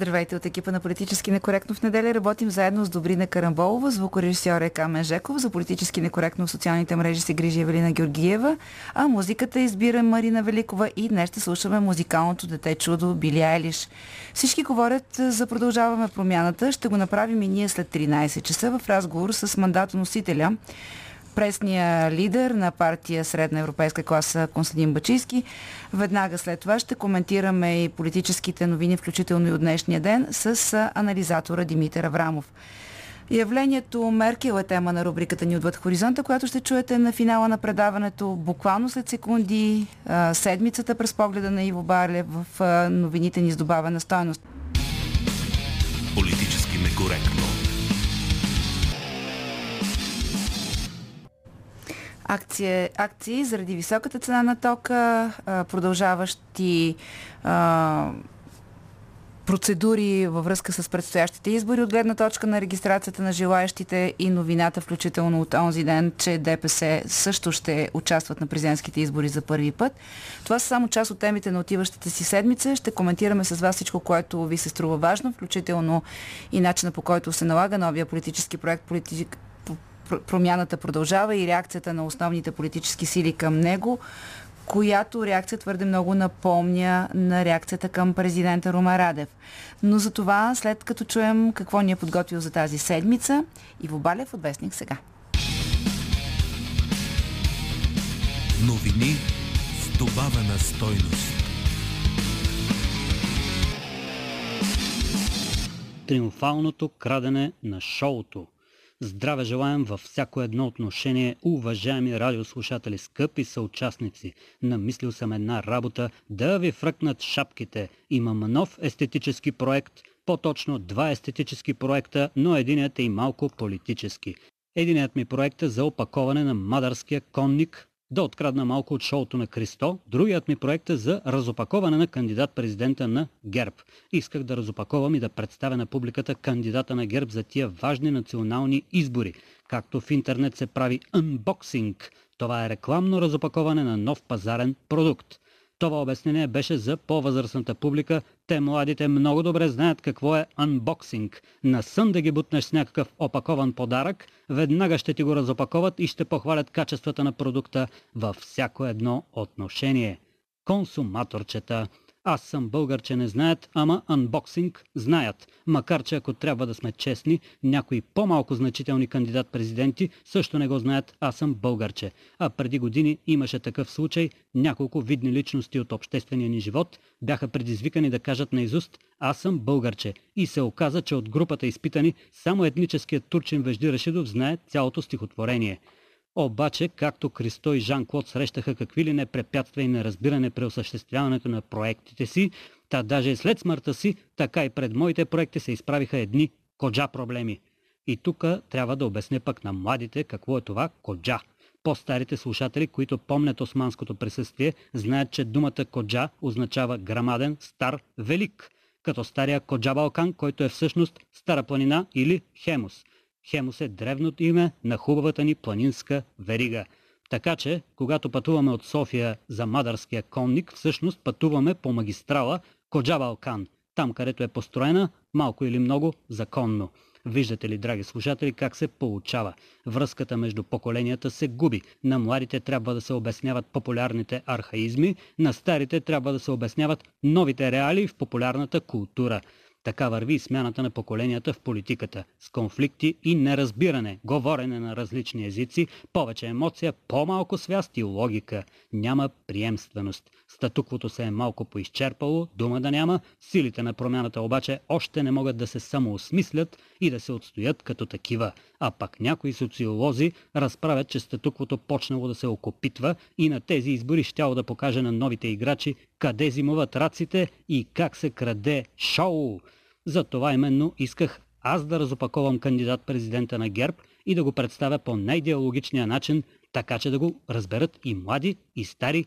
Здравейте от екипа на Политически некоректно в неделя. Работим заедно с Добрина Карамболова, звукорежисьор е Камен Жеков. За Политически некоректно в социалните мрежи се грижи Евелина Георгиева, а музиката избира Марина Великова и днес ще слушаме музикалното дете чудо Били Айлиш. Всички говорят за продължаваме промяната. Ще го направим и ние след 13 часа в разговор с мандатоносителя пресния лидер на партия Средна европейска класа Константин Бачийски. Веднага след това ще коментираме и политическите новини, включително и от днешния ден, с анализатора Димитър Аврамов. Явлението Меркел е тема на рубриката ни отвъд хоризонта, която ще чуете на финала на предаването буквално след секунди. Седмицата през погледа на Иво Барлев в новините ни с добавена стойност. Политически некоректно. Акции, акции заради високата цена на тока, продължаващи процедури във връзка с предстоящите избори от гледна точка на регистрацията на желаящите и новината, включително от онзи ден, че ДПС също ще участват на президентските избори за първи път. Това са само част от темите на отиващата си седмица. Ще коментираме с вас всичко, което ви се струва важно, включително и начина по който се налага новия политически проект политик, промяната продължава и реакцията на основните политически сили към него, която реакция твърде много напомня на реакцията към президента Рума Радев. Но за това, след като чуем какво ни е подготвил за тази седмица, Иво Балев от Вестник сега. Новини с добавена стойност. Триумфалното крадене на шоуто – Здраве желаем във всяко едно отношение, уважаеми радиослушатели, скъпи съучастници. Намислил съм една работа да ви фръкнат шапките. Имам нов естетически проект, по-точно два естетически проекта, но единият е и малко политически. Единият ми проект е за опаковане на мадарския конник да открадна малко от шоуто на Кристо. Другият ми проект е за разопаковане на кандидат-президента на ГЕРБ. Исках да разопаковам и да представя на публиката кандидата на ГЕРБ за тия важни национални избори. Както в интернет се прави unboxing. Това е рекламно разопаковане на нов пазарен продукт. Това обяснение беше за по-възрастната публика. Те младите много добре знаят какво е анбоксинг. На сън да ги бутнеш с някакъв опакован подарък, веднага ще ти го разопаковат и ще похвалят качествата на продукта във всяко едно отношение. Консуматорчета. Аз съм българче не знаят, ама анбоксинг знаят. Макар че ако трябва да сме честни, някои по-малко значителни кандидат-президенти също не го знаят, аз съм българче. А преди години имаше такъв случай, няколко видни личности от обществения ни живот бяха предизвикани да кажат на изуст «Аз съм българче» и се оказа, че от групата изпитани само етническият турчин Вежди Рашидов знае цялото стихотворение – обаче, както Кристо и Жан-Клод срещаха какви ли не препятствия и неразбиране при осъществяването на проектите си, та даже и след смъртта си, така и пред моите проекти се изправиха едни коджа проблеми. И тук трябва да обясня пък на младите какво е това коджа. По-старите слушатели, които помнят османското присъствие, знаят, че думата коджа означава грамаден, стар, велик, като стария коджа Балкан, който е всъщност Стара планина или Хемус – Хемус е древното име на хубавата ни планинска верига. Така че, когато пътуваме от София за Мадарския конник, всъщност пътуваме по магистрала Коджа-Балкан, там където е построена малко или много законно. Виждате ли, драги слушатели, как се получава? Връзката между поколенията се губи. На младите трябва да се обясняват популярните архаизми, на старите трябва да се обясняват новите реалии в популярната култура. Така върви смяната на поколенията в политиката, с конфликти и неразбиране, говорене на различни езици, повече емоция, по-малко свяст и логика. Няма приемственост. Статуквото се е малко поизчерпало, дума да няма, силите на промяната обаче още не могат да се самоосмислят и да се отстоят като такива. А пак някои социолози разправят, че статуквото почнало да се окопитва и на тези избори щяло да покаже на новите играчи къде зимуват раците и как се краде шоу. За това именно исках аз да разопаковам кандидат президента на ГЕРБ и да го представя по най-диалогичния начин, така че да го разберат и млади, и стари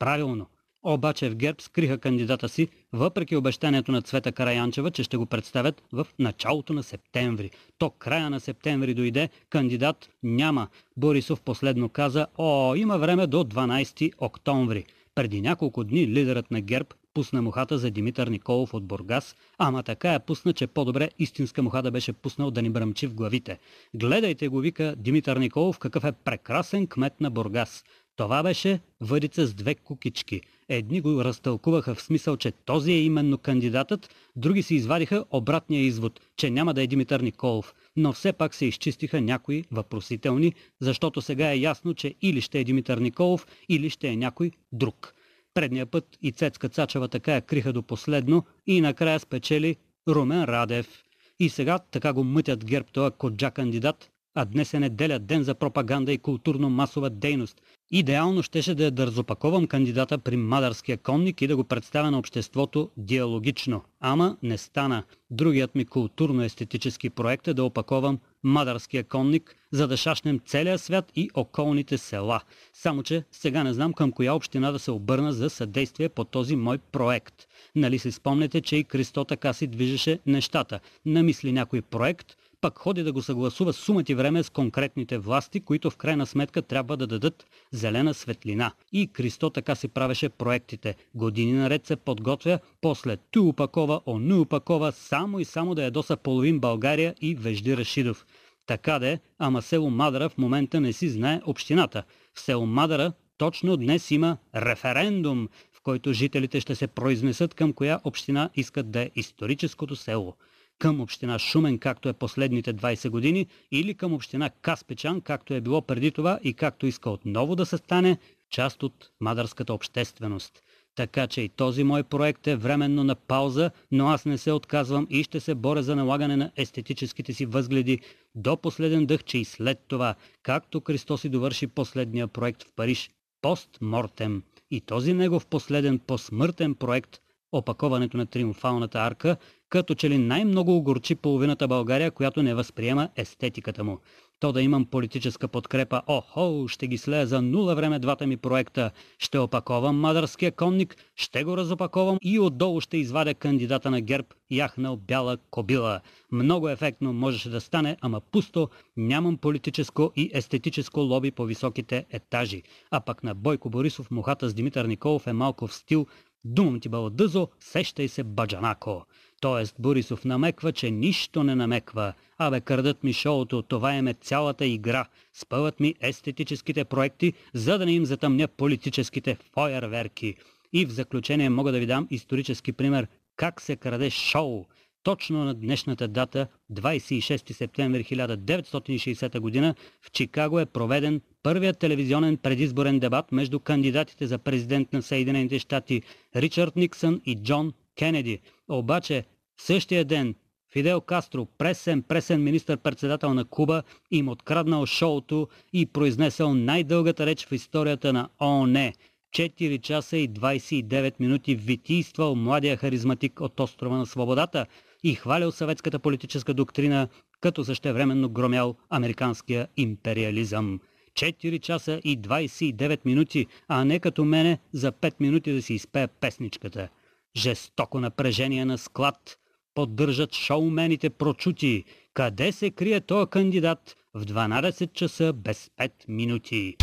правилно. Обаче в ГЕРБ скриха кандидата си, въпреки обещанието на Цвета Караянчева, че ще го представят в началото на септември. То края на септември дойде, кандидат няма. Борисов последно каза, о, има време до 12 октомври. Преди няколко дни лидерът на ГЕРБ пусна мухата за Димитър Николов от Бургас, ама така я пусна, че по-добре истинска муха да беше пуснал да ни бръмчи в главите. Гледайте го, вика Димитър Николов, какъв е прекрасен кмет на Бургас. Това беше въдица с две кукички. Едни го разтълкуваха в смисъл, че този е именно кандидатът, други си извадиха обратния извод, че няма да е Димитър Николов. Но все пак се изчистиха някои въпросителни, защото сега е ясно, че или ще е Димитър Николов, или ще е някой друг. Предния път и Цецка Цачева така я криха до последно и накрая спечели Румен Радев. И сега така го мътят герб този коджа кандидат, а днес е неделя ден за пропаганда и културно-масова дейност. Идеално щеше да я дързопаковам кандидата при Мадарския конник и да го представя на обществото диалогично. Ама не стана. Другият ми културно-естетически проект е да опаковам Мадарския конник, за да шашнем целия свят и околните села. Само, че сега не знам към коя община да се обърна за съдействие по този мой проект. Нали си спомняте, че и Кристо така си движеше нещата. Намисли някой проект, пък ходи да го съгласува сумът и време с конкретните власти, които в крайна сметка трябва да дадат зелена светлина. И Кристо така си правеше проектите. Години наред се подготвя, после ту упакова, ону упакова, само и само да ядоса половин България и Вежди Рашидов. Така де, ама село Мадара в момента не си знае общината. В село Мадара точно днес има референдум, в който жителите ще се произнесат към коя община искат да е историческото село към община Шумен, както е последните 20 години, или към община Каспечан, както е било преди това и както иска отново да се стане част от мадърската общественост. Така че и този мой проект е временно на пауза, но аз не се отказвам и ще се боря за налагане на естетическите си възгледи до последен дъх, че и след това, както Христос си довърши последния проект в Париж, постмортем. И този негов последен посмъртен проект, опаковането на триумфалната арка, като че ли най-много огорчи половината България, която не възприема естетиката му. То да имам политическа подкрепа, охо, ще ги слея за нула време двата ми проекта. Ще опаковам мадърския конник, ще го разопаковам и отдолу ще извадя кандидата на ГЕРБ, яхнал бяла кобила. Много ефектно можеше да стане, ама пусто, нямам политическо и естетическо лоби по високите етажи. А пък на Бойко Борисов мухата с Димитър Николов е малко в стил Думам ти балдъзо, сещай се баджанако. Тоест Борисов намеква, че нищо не намеква. Абе, кърдат ми шоуто, това е цялата игра. Спъват ми естетическите проекти, за да не им затъмня политическите фойерверки. И в заключение мога да ви дам исторически пример как се краде шоу. Точно на днешната дата, 26 септември 1960 г. в Чикаго е проведен първият телевизионен предизборен дебат между кандидатите за президент на Съединените щати Ричард Никсън и Джон Кенеди. Обаче същия ден Фидел Кастро, пресен, пресен министър-председател на Куба, им откраднал шоуто и произнесъл най-дългата реч в историята на ООН. 4 часа и 29 минути витийствал младия харизматик от острова на свободата и хвалял съветската политическа доктрина, като същевременно громял американския империализъм. 4 часа и 29 минути, а не като мене за 5 минути да си изпея песничката. Жестоко напрежение на склад. Поддържат шоумените прочути. Къде се крие този кандидат в 12 часа без 5 минути?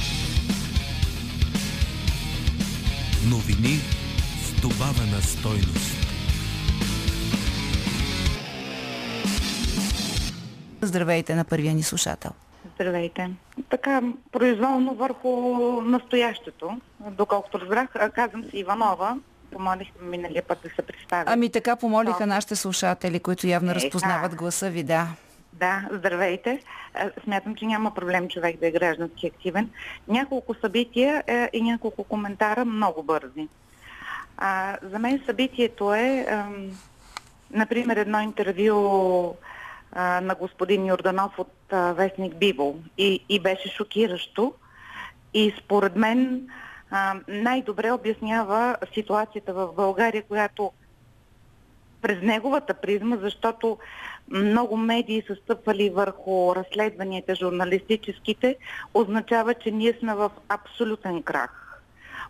Новини с добавена стойност. Здравейте на първия ни слушател. Здравейте. Така, произволно върху настоящето, доколкото разбрах, казвам се Иванова, помолихме миналия път да се представя. Ами така помолиха нашите слушатели, които явно Е, разпознават да. гласа ви, да. Да, здравейте. Е, Смятам, че няма проблем човек да е граждански активен. Няколко събития е, и няколко коментара много бързи. А, за мен събитието е, ем, например, едно интервю а, на господин Йорданов от а, Вестник Бибол и, и беше шокиращо. И според мен най-добре обяснява ситуацията в България, която през неговата призма, защото много медии са стъпвали върху разследванията журналистическите, означава, че ние сме в абсолютен крах.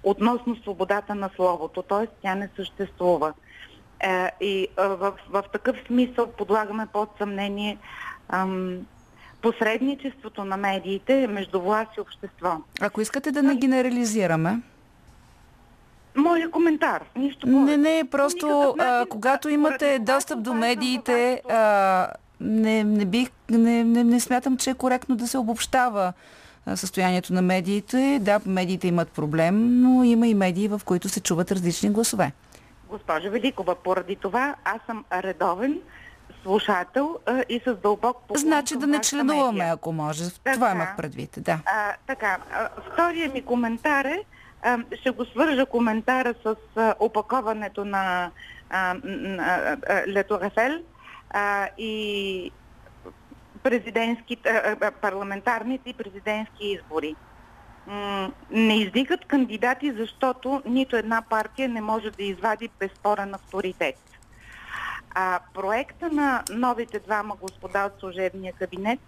относно свободата на словото, т.е. тя не съществува. Е, и е, в, в такъв смисъл подлагаме под съмнение ам, посредничеството на медиите между власт и общество. Ако искате да не генерализираме. Моя коментар, нищо повече. Не, не, просто а, когато имате достъп до медиите, а, не, не, бих, не, не, не смятам, че е коректно да се обобщава състоянието на медиите. Да, медиите имат проблем, но има и медии, в които се чуват различни гласове. Госпожа Великова, поради това аз съм редовен слушател а, и с дълбок поклон Значи да не членуваме, медия. ако може. Така, Това имах предвид, да. А, така, а, втория ми коментар е, а, ще го свържа коментара с а, опаковането на, а, на Лето Рафел а, и президентски, а, парламентарните и президентски избори не издигат кандидати, защото нито една партия не може да извади безспорен авторитет. А проекта на новите двама господа от служебния кабинет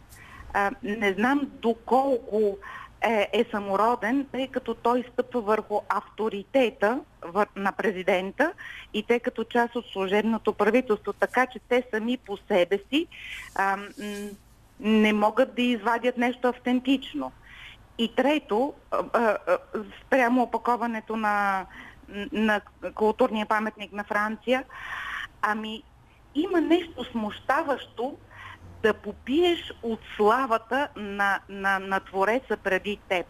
а, не знам доколко е, е самороден, тъй като той стъпва върху авторитета на президента и те като част от служебното правителство, така че те сами по себе си а, не могат да извадят нещо автентично. И трето, спрямо опаковането на, на културния паметник на Франция, ами има нещо смущаващо да попиеш от славата на, на, на Твореца преди теб.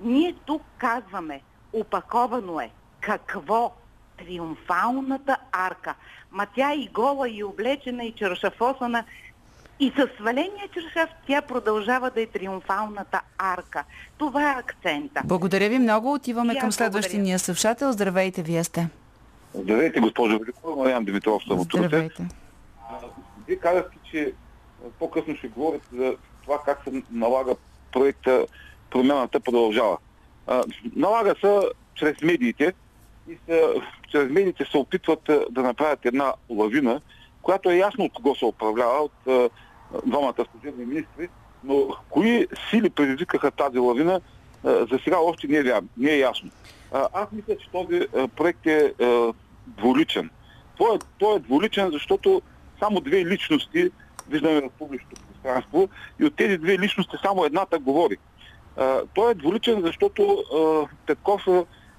Ние тук казваме, опаковано е. Какво? Триумфалната арка. Ма тя и гола, и облечена, и чершафосана и със сваления чершав тя продължава да е триумфалната арка. Това е акцента. Благодаря ви много. Отиваме към следващия ни слушател. Здравейте, вие сте. Здравейте, госпожо Великова. Мариан Димитров съм от Здравейте. Вие казахте, че по-късно ще говорите за това как се налага проекта Промяната продължава. Налага се чрез медиите и са, чрез медиите се опитват да направят една лавина, която е ясно от кого се управлява, от двамата служебни министри, но кои сили предизвикаха тази лавина, за сега още не е, не е ясно. Аз мисля, че този проект е дволичен. Той е, той е дволичен, защото само две личности виждаме в публичното пространство и от тези две личности само едната говори. Той е дволичен, защото Петков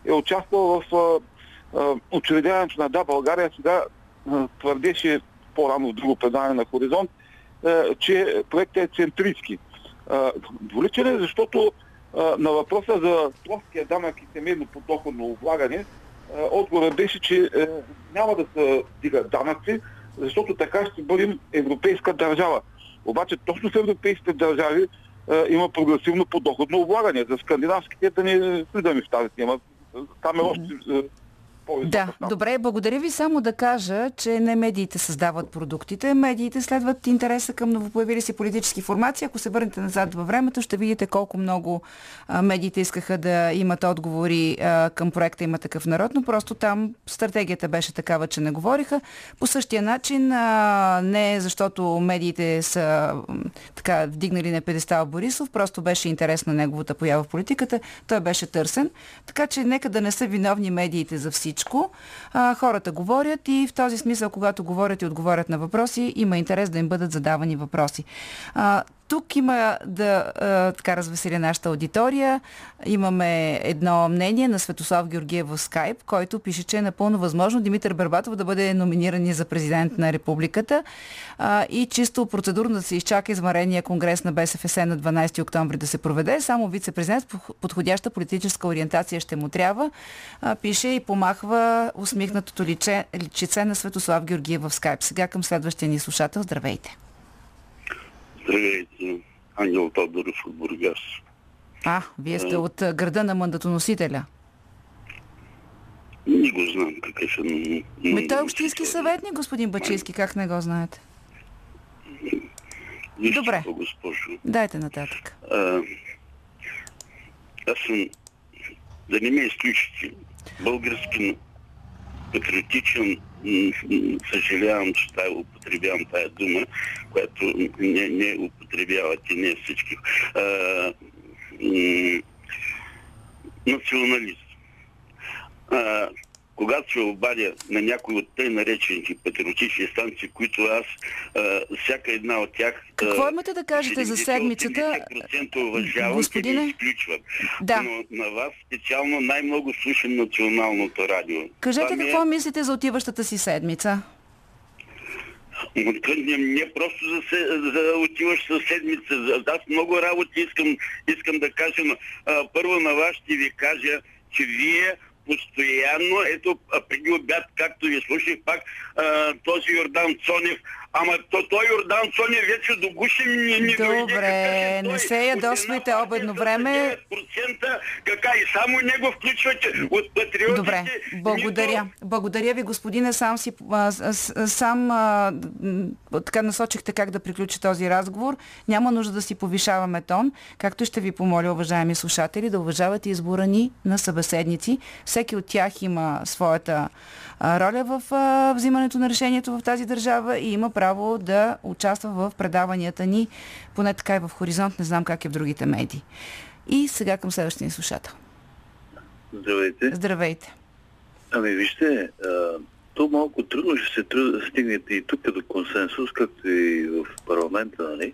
е участвал в учредяването на Да България. Сега твърдеше по-рано в друго предаване на Хоризонт, че проектът е центристски. Дволичен е, защото на въпроса за плоския данък и семейно подоходно облагане, отговорът беше, че е, няма да се дига данъци, защото така ще бъдем европейска държава. Обаче точно в европейските държави има прогресивно подоходно облагане. За скандинавските да не влизаме в тази тема. Там е още да, добре, благодаря ви. Само да кажа, че не медиите създават продуктите, медиите следват интереса към новопоявили си политически формации. Ако се върнете назад във времето, ще видите колко много а, медиите искаха да имат отговори а, към проекта Има такъв народ, но просто там стратегията беше такава, че не говориха. По същия начин, а, не защото медиите са така вдигнали на педестал Борисов, просто беше интерес на неговата поява в политиката. Той беше търсен. Така че нека да не са виновни медиите за всичко всичко. А, хората говорят и в този смисъл, когато говорят и отговорят на въпроси, има интерес да им бъдат задавани въпроси. А, тук има да така развесели нашата аудитория. Имаме едно мнение на Светослав Георгиев в скайп, който пише, че е напълно възможно Димитър Бербатов да бъде номиниран за президент на републиката а, и чисто процедурно да се изчака измарения конгрес на БСФС на 12 октомври да се проведе. Само вице-президент подходяща политическа ориентация ще му трябва. А, пише и помахва усмихнатото личе, личице на Светослав Георгиев в скайп. Сега към следващия ни слушател. Здравейте! Здравейте, Ангел Тодоров от Бургас. А, вие сте от града на мандатоносителя. Не го знам какъв е. Ме той е общински съветник, господин Бачийски, как не го знаете? Вижте, Добре. Госпожо. Дайте нататък. А, аз съм, да не ме изключите, български патриотичен, съжалявам, че тая, употребявам тая дума, която не, не и не всички. А, националист. а, когато се обадя на някои от тъй наречените патриотични станции, които аз, а, всяка една от тях... Какво имате да кажете за седмицата? уважавам, Господине? и изключвам. Да. Но на вас специално най-много слушам националното радио. Кажете Това какво е... мислите за отиващата си седмица? Не, не просто за, за отиваща седмица. Аз много работи искам, искам да кажа, но а, първо на вас ще ви кажа, че вие постоянно, ето преди обяд, както ви слушах пак, а, този Йордан Цонев, Ама то, той Йордан Цонев вече до гуши ни, ни Добре, не се ядосвайте обедно време. Кака и само него включвате от патриотите. Добре, благодаря. Нито... Благодаря ви, господине. Сам, си, а, сам а, така насочихте как да приключи този разговор. Няма нужда да си повишаваме тон, както ще ви помоля, уважаеми слушатели, да уважавате избора ни на събеседници. Всеки от тях има своята роля в взимането на решението в тази държава и има право да участва в предаванията ни, поне така и в Хоризонт, не знам как е в другите медии. И сега към следващия слушател. Здравейте. Здравейте. Ами вижте, то малко трудно ще се стигнете и тук до консенсус, както и в парламента, нали?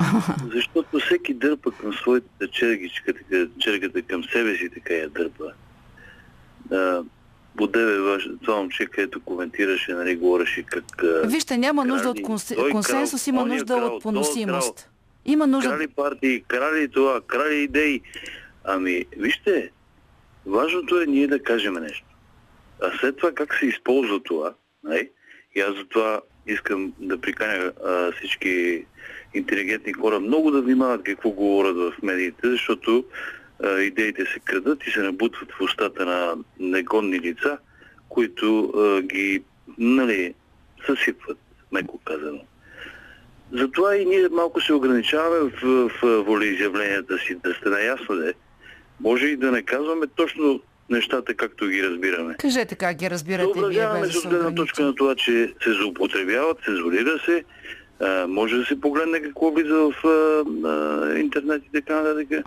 Защото всеки дърпа към своите чергичка, чергата към себе си така я дърпа. Бодеве, това момче, където коментираше, нали, говореше как... Вижте, няма крали, нужда от консенсус, крал, има нужда крал, от поносимост. Има нужда... Крали партии, крали това, крали идеи. Ами, вижте, важното е ние да кажем нещо. А след това как се използва това, нали? и аз за това искам да приканя а, всички интелигентни хора много да внимават какво говорят в медиите, защото идеите се крадат и се набутват в устата на негодни лица, които а, ги нали, съсипват, меко казано. Затова и ние малко се ограничаваме в, в волеизявленията си, да сте наясно де. Може и да не казваме точно нещата, както ги разбираме. Кажете как ги разбирате Съобразяваме се от гледна точка на това, че се злоупотребяват, цензурира се, а, може да се погледне какво влиза в а, а, интернет и така нататък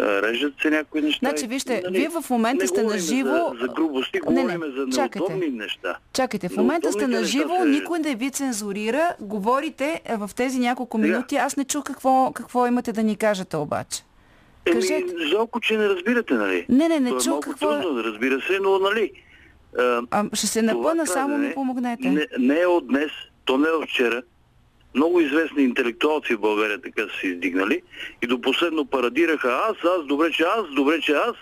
режат се някои неща. Значи, вижте, нали, вие в момента сте на живо... За, за грубости, не, не, за чакайте. неща. Чакайте, в момента сте на живо, никой не ви цензурира, говорите в тези няколко минути. Аз не чух какво, какво имате да ни кажете обаче. Еми, Кажете. жалко, че не разбирате, нали? Не, не, не чух какво... Е трудно, разбира се, но, нали... А, а ще се напъна, само ми помогнете. Не, не е от днес, то не е от вчера много известни интелектуалци в България така са се издигнали и до последно парадираха аз, аз, добре, че аз, добре, че аз.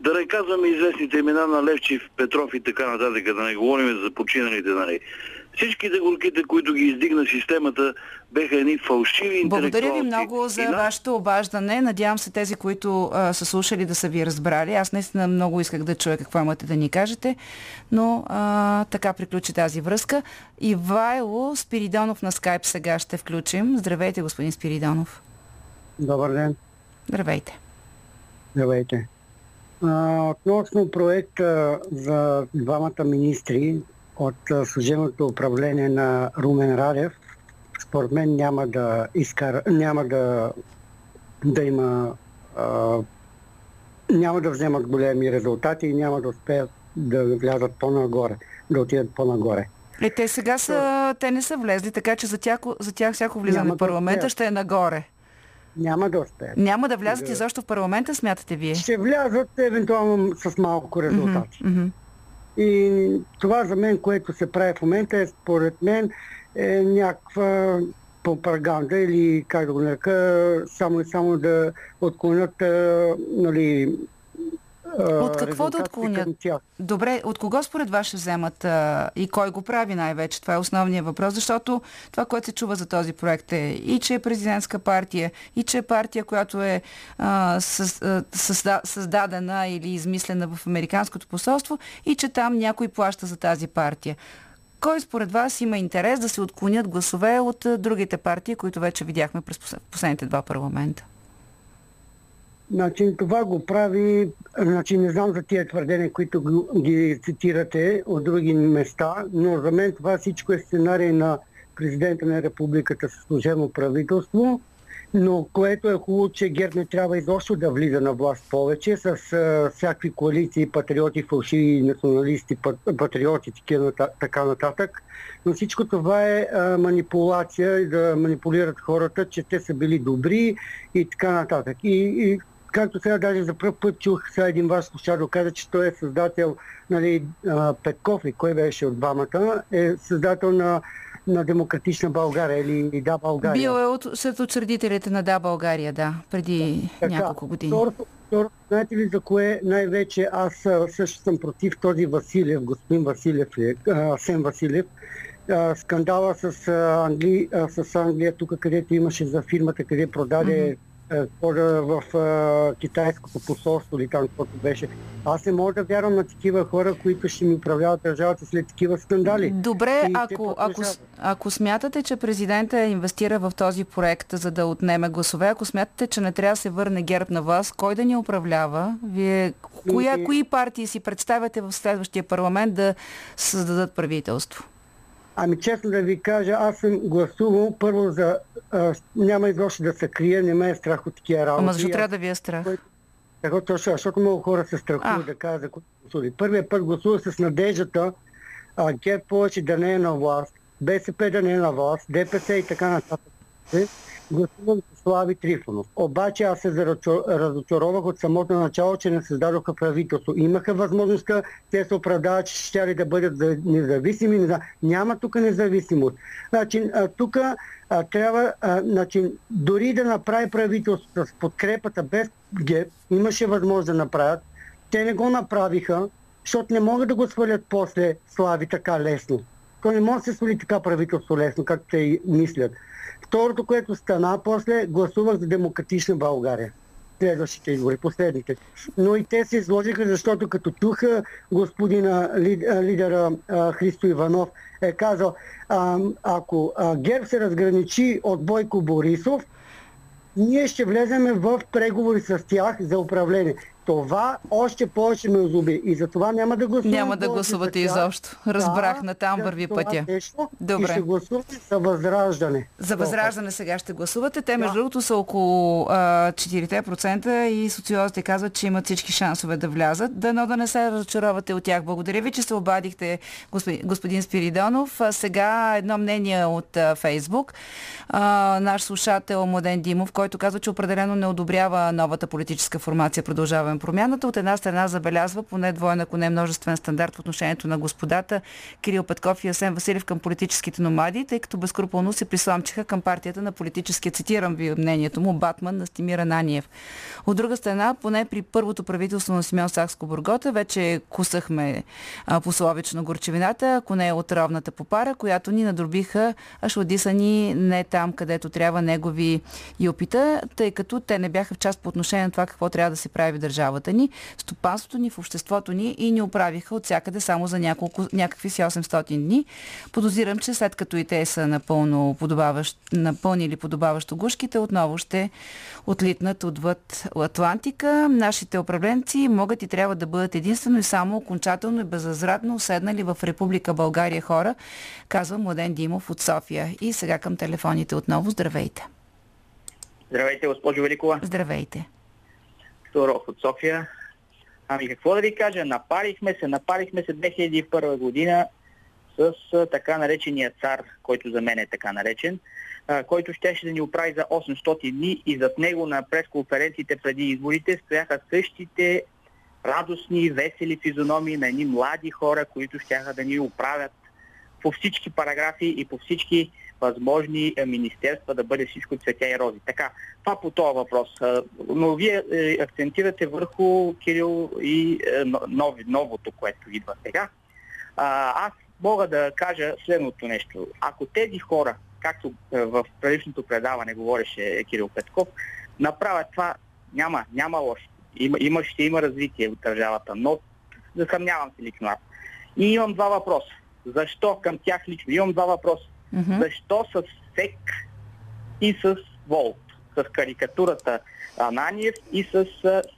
Да не казваме известните имена на Левчев, Петров и така нататък, да не говорим за починалите, нали. Всичките горките, които ги издигна системата, беха едни фалшиви Благодаря ви много за на... вашето обаждане. Надявам се тези, които а, са слушали да са ви разбрали. Аз наистина много исках да чуя какво имате да ни кажете, но а, така приключи тази връзка. Ивайло Спиридонов на скайп сега ще включим. Здравейте, господин Спиридонов. Добър ден. Здравейте. Здравейте. А, относно проекта за двамата министри, от служебното управление на Румен Радев, според мен няма да, изкар... няма да, да има а, няма да вземат големи резултати и няма да успеят да влязат по-нагоре, да отидат по-нагоре. Е, те сега са, те не са влезли, така че за тях, за тях всяко влизане в парламента да ще е нагоре. Няма да успеят. Няма да влязат да... изобщо в парламента, смятате вие? Ще влязат евентуално с малко резултати. Mm-hmm, mm-hmm. И това за мен, което се прави в момента е според мен е някаква пропаганда или как да го нарека, само и само да отклонят нали, от какво да отклонят? Добре, от кого според вас ще вземат а, и кой го прави най-вече? Това е основният въпрос, защото това, което се чува за този проект е и че е президентска партия, и че е партия, която е а, със, а, създа, създадена или измислена в Американското посолство и че там някой плаща за тази партия. Кой според вас има интерес да се отклонят гласове от другите партии, които вече видяхме през последните два парламента? Значи, това го прави, значи не знам за тия твърдения, които ги цитирате от други места, но за мен това всичко е сценарий на президента на републиката с служебно правителство но което е хубаво, че ГЕРБ не трябва изобщо да влиза на власт повече с а, всякакви коалиции, патриоти, фалшиви националисти, патриоти, така нататък. Но всичко това е а, манипулация да манипулират хората, че те са били добри и така нататък. И, и както сега даже за първ път чух сега един ваш слушател каза, че той е създател нали, Петков и кой беше от двамата, е създател на на Демократична България или Да България. Бил е от, след учредителите на Да България, да, преди така, няколко години. Второто, знаете ли за кое най-вече аз също съм против този Василев, господин Василев, Сен Василев, скандала с, Англи, с Англия, тук където имаше за фирмата, къде продаде mm-hmm е, в китайското посолство или там, каквото беше. Аз не мога да вярвам на такива хора, които ще ми управляват държавата след такива скандали. Добре, ако, ако, ако смятате, че президента инвестира в този проект, за да отнеме гласове, ако смятате, че не трябва да се върне герб на вас, кой да ни управлява? Вие коя, и... кои партии си представяте в следващия парламент да създадат правителство? Ами честно да ви кажа, аз съм гласувал първо за... А, няма изобщо да се крия, не ме е страх от такива работи. Ама защо трябва да ви е страх? Така точно, защото много хора се страхуват да кажат за гласували. Първият път гласувах с надеждата а, ГЕРБ повече да не е на власт, БСП да не е на власт, ДПС и така нататък. Гласувах за Слави Трифонов. Обаче аз се разочаровах от самото начало, че не създадоха правителство. Имаха възможността, те се оправдават, че ще да бъдат независими. Няма тук независимост. Значи, тук трябва, значи, дори да направи правителство с подкрепата без ГЕП, имаше възможност да направят. Те не го направиха, защото не могат да го свалят после Слави така лесно. То не може да се свали така правителство лесно, както те мислят. Второто, което стана, после гласувах за демократична България. Следващите избори, последните. Но и те се изложиха, защото като чуха господина лидера Христо Иванов е казал, ако ГЕРБ се разграничи от Бойко Борисов, ние ще влеземе в преговори с тях за управление. Това още повече ме озуби и за това няма да гласувам. Няма да гласувате изобщо. Разбрах, да, на там върви пътя. Нещо, Добре. И ще гласувате за възраждане. За възраждане сега ще гласувате. Те, между да. другото, са около а, 4% и социолозите казват, че имат всички шансове да влязат. Дано да не се разочаровате от тях. Благодаря ви, че се обадихте, господин, господин Спиридонов. А, сега едно мнение от а, Фейсбук. А, наш слушател Младен Димов, който казва, че определено не одобрява новата политическа формация. Продължаваме промяната. От една страна забелязва поне двойна, ако не множествен стандарт в отношението на господата Кирил Петков и Асен Василев към политическите номади, тъй като безкруполно се присламчиха към партията на политическия, цитирам ви мнението му, Батман на Стимира Наниев. От друга страна, поне при първото правителство на Симеон Сакско-Бургота вече кусахме а, пословично горчевината, ако не е от ровната попара, която ни надробиха, а ни не там, където трябва негови и опита, тъй като те не бяха в част по отношение на това какво трябва да се прави държава държавата ни, стопанството ни, в обществото ни и ни оправиха от всякъде само за няколко, някакви си 800 дни. Подозирам, че след като и те са напълно подобаващ, напълнили подобаващо гушките, отново ще отлитнат отвъд Атлантика. Нашите управленци могат и трябва да бъдат единствено и само окончателно и безвъзвратно уседнали в Република България хора, казва Младен Димов от София. И сега към телефоните отново. Здравейте! Здравейте, госпожо Великова. Здравейте. Тодоров от София. Ами какво да ви кажа, напарихме се, напарихме се 2001 година с така наречения цар, който за мен е така наречен, който щеше да ни оправи за 800 дни и зад него на пресконференциите преди изборите стояха същите радостни, весели физиономии на едни млади хора, които щяха да ни оправят по всички параграфи и по всички възможни е, министерства да бъде всичко цветя и рози. Така, това по този въпрос. Но вие е, акцентирате върху Кирил и е, нови, новото, което идва сега. Аз мога да кажа следното нещо. Ако тези хора, както в предишното предаване говореше Кирил Петков, направят това, няма, няма лошо. Има, има, ще има развитие в държавата, но засъмнявам се лично аз. И имам два въпроса. Защо към тях лично? Имам два въпроса. Mm-hmm. Защо с СЕК и с Волт? С карикатурата Ананиев и с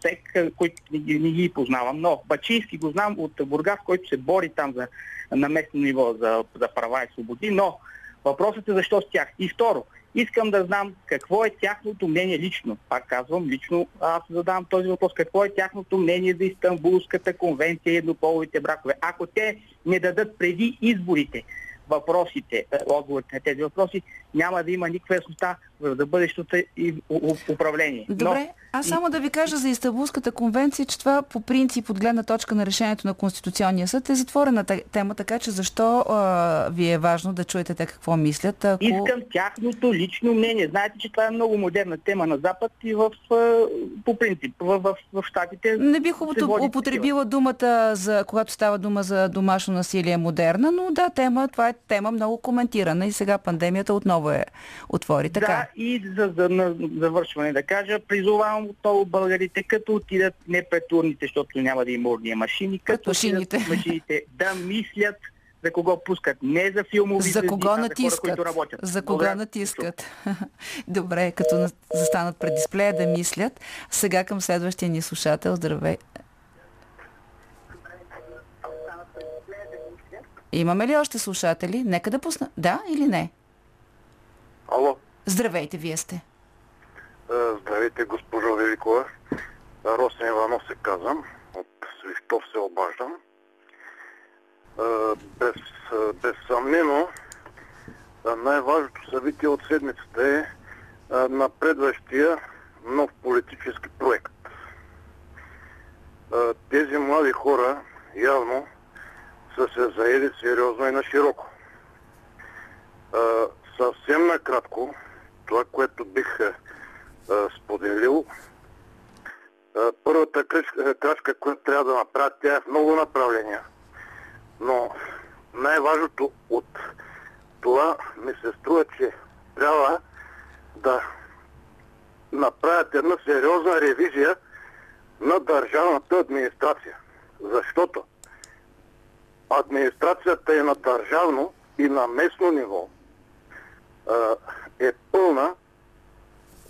СЕК, които не, ги познавам. Но Бачийски го знам от Бургас, който се бори там за, на местно ниво за, за права и свободи, но въпросът е защо с тях. И второ, Искам да знам какво е тяхното мнение лично. Пак казвам, лично аз задавам този въпрос. Какво е тяхното мнение за Истанбулската конвенция и еднополовите бракове? Ако те не дадат преди изборите въпросите, е, отговорите на тези въпроси, няма да има никаква яснота за бъдещото и управление. Добре, аз само да ви кажа за Истанбулската конвенция, че това по принцип от гледна точка на решението на Конституционния съд е затворена тема, така че защо а, ви е важно да чуете те какво мислят? Ако... Искам тяхното лично мнение. Знаете, че това е много модерна тема на Запад и в, по принцип в, в, в Штатите. Не бих употребила думата, за, когато става дума за домашно насилие модерна, но да, тема, това е тема много коментирана и сега пандемията отново е отвори. Така. Да, и за, за на завършване да кажа, призовавам отново българите, като отидат не пред урните, защото няма да има урния машини, като машините. отидат машините да мислят за кого пускат. Не за филмови За кого звезди, натискат. За, хора, които работят. за кого Добре. натискат. Добре, като застанат пред дисплея да мислят. Сега към следващия ни слушател. Здравей. Имаме ли още слушатели? Нека да пусна. Да или не? Ало. Здравейте, вие сте. Е, здравейте, госпожо Великова. Росен Иванов се казвам. От Свищов се обаждам. Е, без, без съмнено, най-важното събитие от седмицата е напредващия нов политически проект. Тези млади хора явно са се заели сериозно и на широко. Съвсем накратко, това, което бих споделил, първата крачка, която трябва да направят, тя е в много направления. Но най-важното от това ми се струва, че трябва да направят една сериозна ревизия на държавната администрация. Защото администрацията е на държавно и на местно ниво е пълна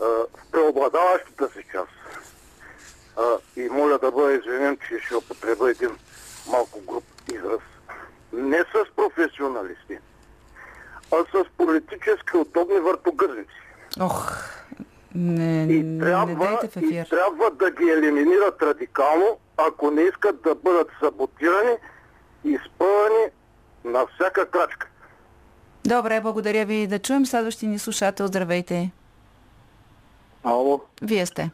в преобладаващата си част. И моля да бъда извинен, че ще употребя един малко груп израз. Не с професионалисти, а с политически удобни въртогърници. Ох, не, и трябва, не. И трябва да ги елиминират радикално, ако не искат да бъдат саботирани и спъвани на всяка крачка. Добре, благодаря ви. Да чуем следващия ни слушател. Здравейте. Ало. Вие сте.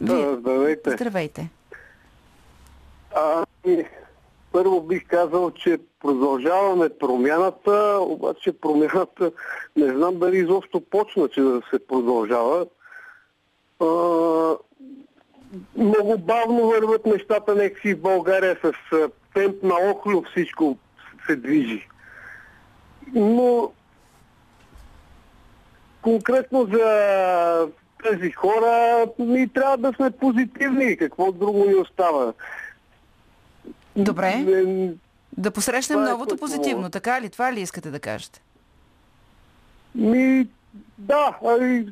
Да, здравейте. Здравейте. А, и първо бих казал, че продължаваме промяната, обаче промяната не знам дали изобщо почна, че да се продължава. А, много бавно върват нещата някакси в България с темп на охлю всичко се движи. Но конкретно за тези хора ми трябва да сме позитивни. Какво друго ни остава? Добре. Да посрещнем Това е новото е позитивно. Така ли? Това ли искате да кажете? Ми, да,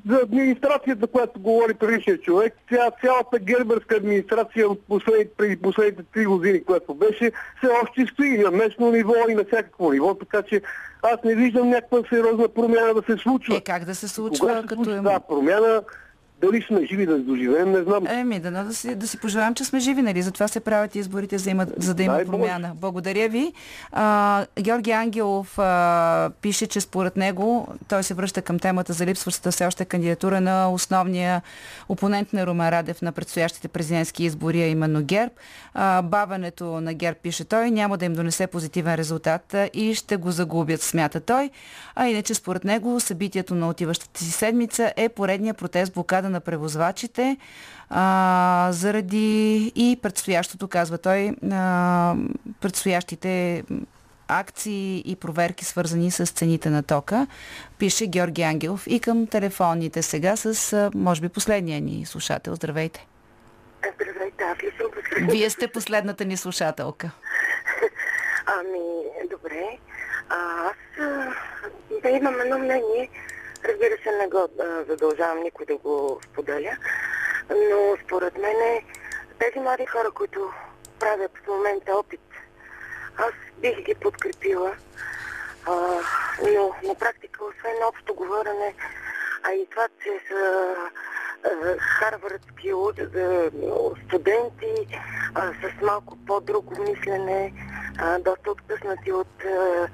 за администрацията, която говори предишния човек, ця, цялата герберска администрация от последните, преди последните три години, която беше, все още стои на местно ниво и на всякакво ниво, така че аз не виждам някаква сериозна промяна да се случва. Е, как да се случва? Кога се като случва, е... Да, промяна дали сме живи да доживеем, не знам. Еми, да, да, си, да си пожелавам, че сме живи, нали? Затова се правят изборите, за, има, за да има Дай промяна. Боже. Благодаря ви. А, Георги Ангелов а, пише, че според него той се връща към темата за липсващата все още кандидатура на основния опонент на Румен Радев на предстоящите президентски избори, а именно ГЕРБ. А, бавенето на ГЕРБ, пише той, няма да им донесе позитивен резултат и ще го загубят, смята той. А иначе според него събитието на отиващата си седмица е поредния протест блокада на превозвачите а, заради и предстоящото, казва той, а, предстоящите акции и проверки, свързани с цените на тока, пише Георги Ангелов. И към телефонните сега с, може би, последния ни слушател. Здравейте. Здравейте, аз ли съм последната? Вие сте последната ни слушателка. Ами, добре. А, аз да имам едно мнение. Разбира се, не го задължавам никой да го споделя, но според мен тези млади хора, които правят в момента опит, аз бих ги подкрепила, А, но на практика, освен общо говорене, а и това, че са харвардски студенти а, с малко по-друго мислене, а, доста откъснати от а,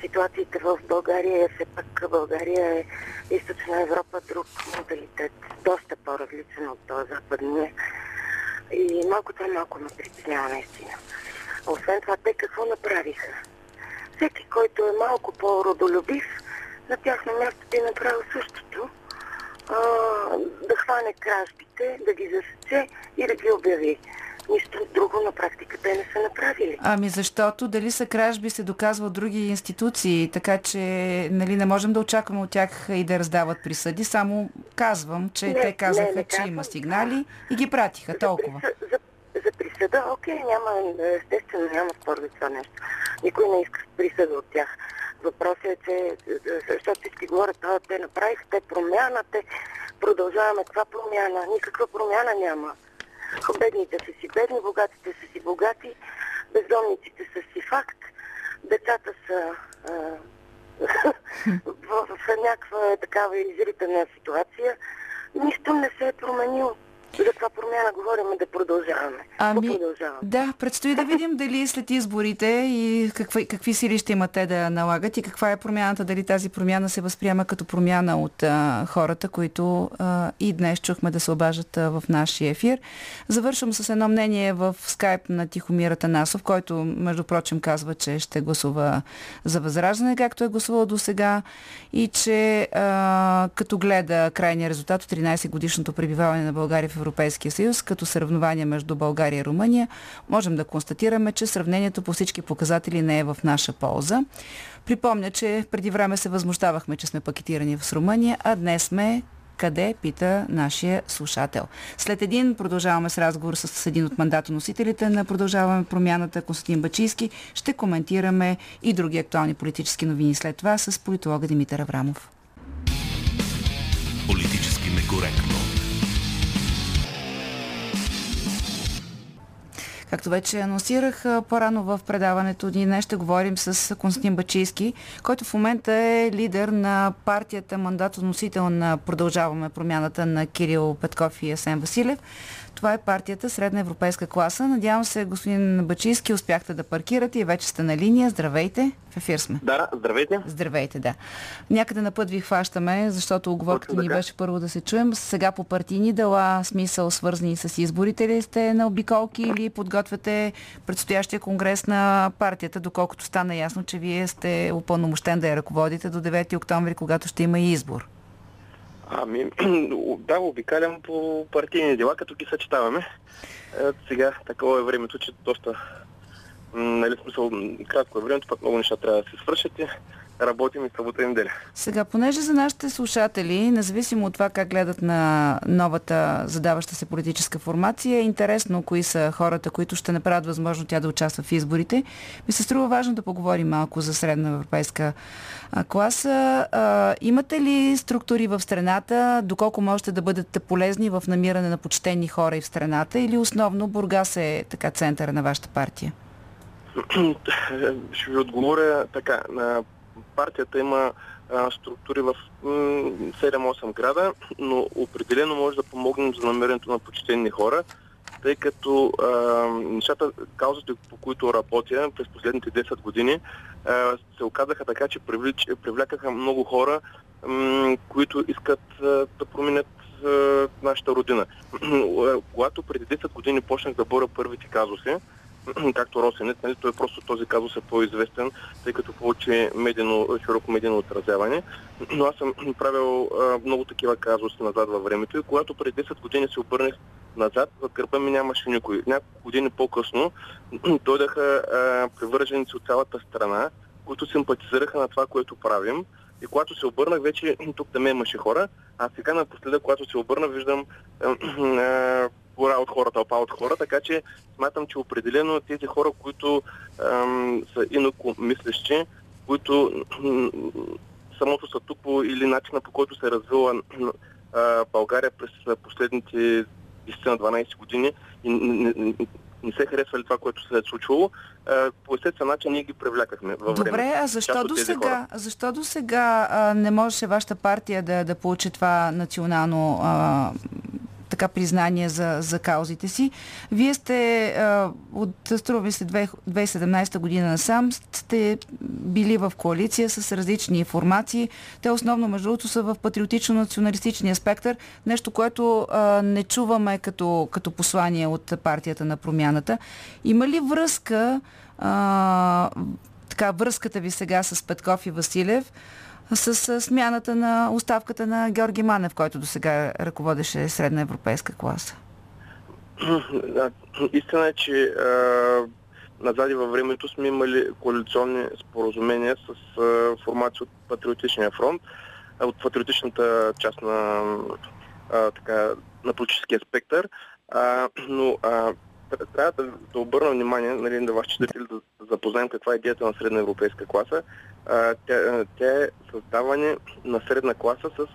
ситуациите в България. Все пак България е източна Европа, друг модалитет, доста по-различен от този западния. И малко това малко ме притеснява наистина. Освен това, те какво направиха? Всеки, който е малко по-родолюбив, на тяхно място би направил същото. А, да хване кражбите, да ги засече и да ги обяви. Нищо друго на практика те не са направили. Ами защото дали са кражби се доказва от други институции, така че нали, не можем да очакваме от тях и да раздават присъди. Само казвам, че Не, те казаха, не, не че казвам има сигнали и ги пратиха толкова. За, за, за присъда, окей, няма, естествено няма спор за това нещо. Никой не иска присъда от тях. Въпросът е, че е, защото всички говорят, а, те направиха, те промяна, те продължаваме каква промяна. Никаква промяна няма. Бедните са си бедни, богатите са си богати, бездомниците са си факт, децата са в някаква такава изритана ситуация. Нищо не се е променило. За каква промяна говорим да продължаваме. Ами, продължаваме. да, предстои да видим дали след изборите и какви, какви сили ще имат те да налагат и каква е промяната, дали тази промяна се възприема като промяна от а, хората, които а, и днес чухме да се обажат а, в нашия ефир. Завършвам с едно мнение в скайп на Тихомира Танасов, който, между прочим, казва, че ще гласува за възраждане, както е гласувал до сега и че а, като гледа крайния резултат от 13 годишното пребиваване на България в Европейския съюз, като сравнование между България и Румъния, можем да констатираме, че сравнението по всички показатели не е в наша полза. Припомня, че преди време се възмущавахме, че сме пакетирани с Румъния, а днес сме къде, пита нашия слушател. След един продължаваме с разговор с един от мандатоносителите на Продължаваме промяната Константин Бачийски. Ще коментираме и други актуални политически новини след това с политолога Димитър Аврамов. Политически некоректно. Както вече анонсирах по-рано в предаването ни, днес ще говорим с Константин Бачийски, който в момента е лидер на партията мандатоносител на Продължаваме промяната на Кирил Петков и Асен Василев. Това е партията Средна европейска класа. Надявам се, господин Бачийски, успяхте да паркирате и вече сте на линия. Здравейте, в ефир сме. Да, здравейте. Здравейте, да. Някъде на път ви хващаме, защото оговорката ни беше първо да се чуем. Сега по партийни дела, смисъл свързани с изборите ли сте на обиколки или подготвяте предстоящия конгрес на партията, доколкото стана ясно, че вие сте упълномощен да я ръководите до 9 октомври, когато ще има и избор. Ами, да, обикалям по партийни дела, като ги съчетаваме. Е, сега такова е времето, че доста, нали, смисъл, кратко е времето, пък много неща трябва да се свършат и работим и събота и неделя. Сега, понеже за нашите слушатели, независимо от това как гледат на новата задаваща се политическа формация, е интересно кои са хората, които ще направят възможно тя да участва в изборите. Ми се струва важно да поговорим малко за средна европейска класа. А, имате ли структури в страната, доколко можете да бъдете полезни в намиране на почтени хора и в страната, или основно Бургас е така центъра на вашата партия? Ще ви отговоря така. На партията има структури в м, 7-8 града, но определено може да помогнем за намерението на почтени хора, тъй като а, нещата, каузите, по които работя през последните 10 години, а, се оказаха така, че привлич, привлякаха много хора, м, които искат а, да променят нашата родина. Когато преди 10 години почнах да боря първите казуси, както Росенец, нали, той просто този казус е по-известен, тъй като получи медийно, широко медийно отразяване. Но аз съм правил а, много такива казуси назад във времето и когато преди 10 години се обърнах назад, в гърба ми нямаше никой. Няколко години по-късно дойдаха привърженици от цялата страна, които симпатизираха на това, което правим. И когато се обърнах, вече тук да ме имаше хора, а сега напоследък, когато се обърна, виждам гора от хора, тълпа от хора, така че смятам, че определено тези хора, които ам, са инако мислещи, които самото статукво или начина по който се е развила а, България през последните 10 на 12 години и не, не, не се харесвали това, което се е случвало, а, по естествен начин ние ги привлякахме във време. Добре, а защо до сега, защо до сега а, не можеше вашата партия да, да получи това национално а, така признание за, за каузите си. Вие сте а, от струва се 2017 година насам, сте били в коалиция с различни формации. Те основно, между другото, са в патриотично-националистичния спектър, нещо, което а, не чуваме като, като послание от партията на промяната. Има ли връзка, а, така, връзката ви сега с Петков и Василев, с смяната на оставката на Георги Манев, който до сега ръководеше средна европейска класа? Истина е, че а, назади във времето сме имали коалиционни споразумения с а, формация от Патриотичния фронт, а, от патриотичната част на, а, така, на политическия спектър. А, но а, трябва да, да обърна внимание, нали, да вашите читатели да запознаем каква е идеята на средна европейска класа. А, тя, тя е създаване на средна класа с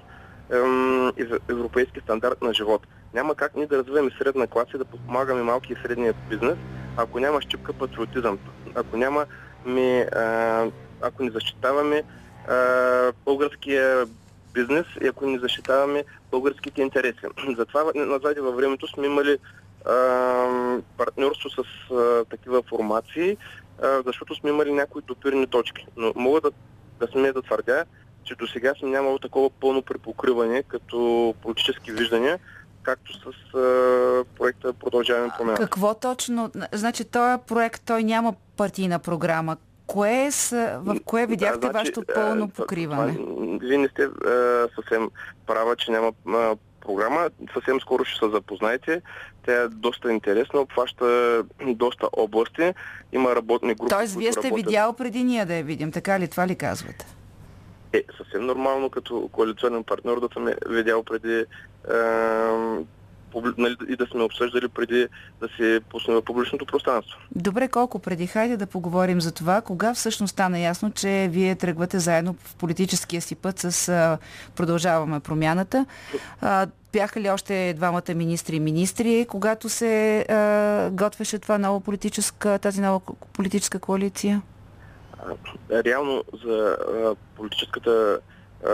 европейски стандарт на живот. Няма как ние да развиваме средна класа и да подпомагаме малки и средния бизнес, ако няма щипка патриотизъм, ако няма ми, а, ако не защитаваме а, българския бизнес и ако не защитаваме българските интереси. Затова назади във времето сме имали партньорство с а, такива формации, а, защото сме имали някои допирни точки. Но мога да, да смея да твърдя, че до сега съм нямал такова пълно припокриване като политически виждания, както с а, проекта Продължаваме промяна. Какво точно? Значи този проект той няма партийна програма. Кое с, в кое видяхте да, значи, вашето пълно покриване? Това, вие не сте а, съвсем права, че няма а, програма. Съвсем скоро ще се запознаете. Тя е доста интересна, обхваща доста области. Има работни групи. Тоест, вие сте работят... видял преди ние да я видим, така ли? Това ли казвате? Е, съвсем нормално като коалиционен партньор да съм видял преди е, нали, и да сме обсъждали преди да се пусне в публичното пространство. Добре, колко преди? Хайде да поговорим за това. Кога всъщност стана ясно, че вие тръгвате заедно в политическия си път с Продължаваме промяната? Бяха ли още двамата министри и министри, когато се а, готвеше това ново политическа, тази нова политическа коалиция? Реално за а, политическата а,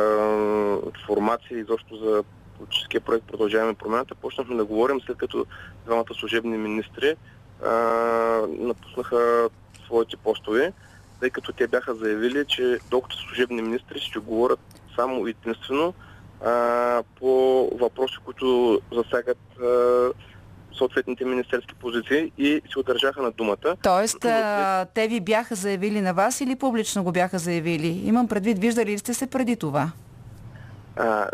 формация и защо за политическия проект Продължаваме промяната, почнахме да говорим след като двамата служебни министри а, напуснаха своите постове, тъй като те бяха заявили, че докато служебни министри ще говорят само единствено а, по въпроси, които засягат а, съответните министерски позиции и се удържаха на думата. Тоест, а, те ви бяха заявили на вас или публично го бяха заявили? Имам предвид, виждали ли сте се преди това? А,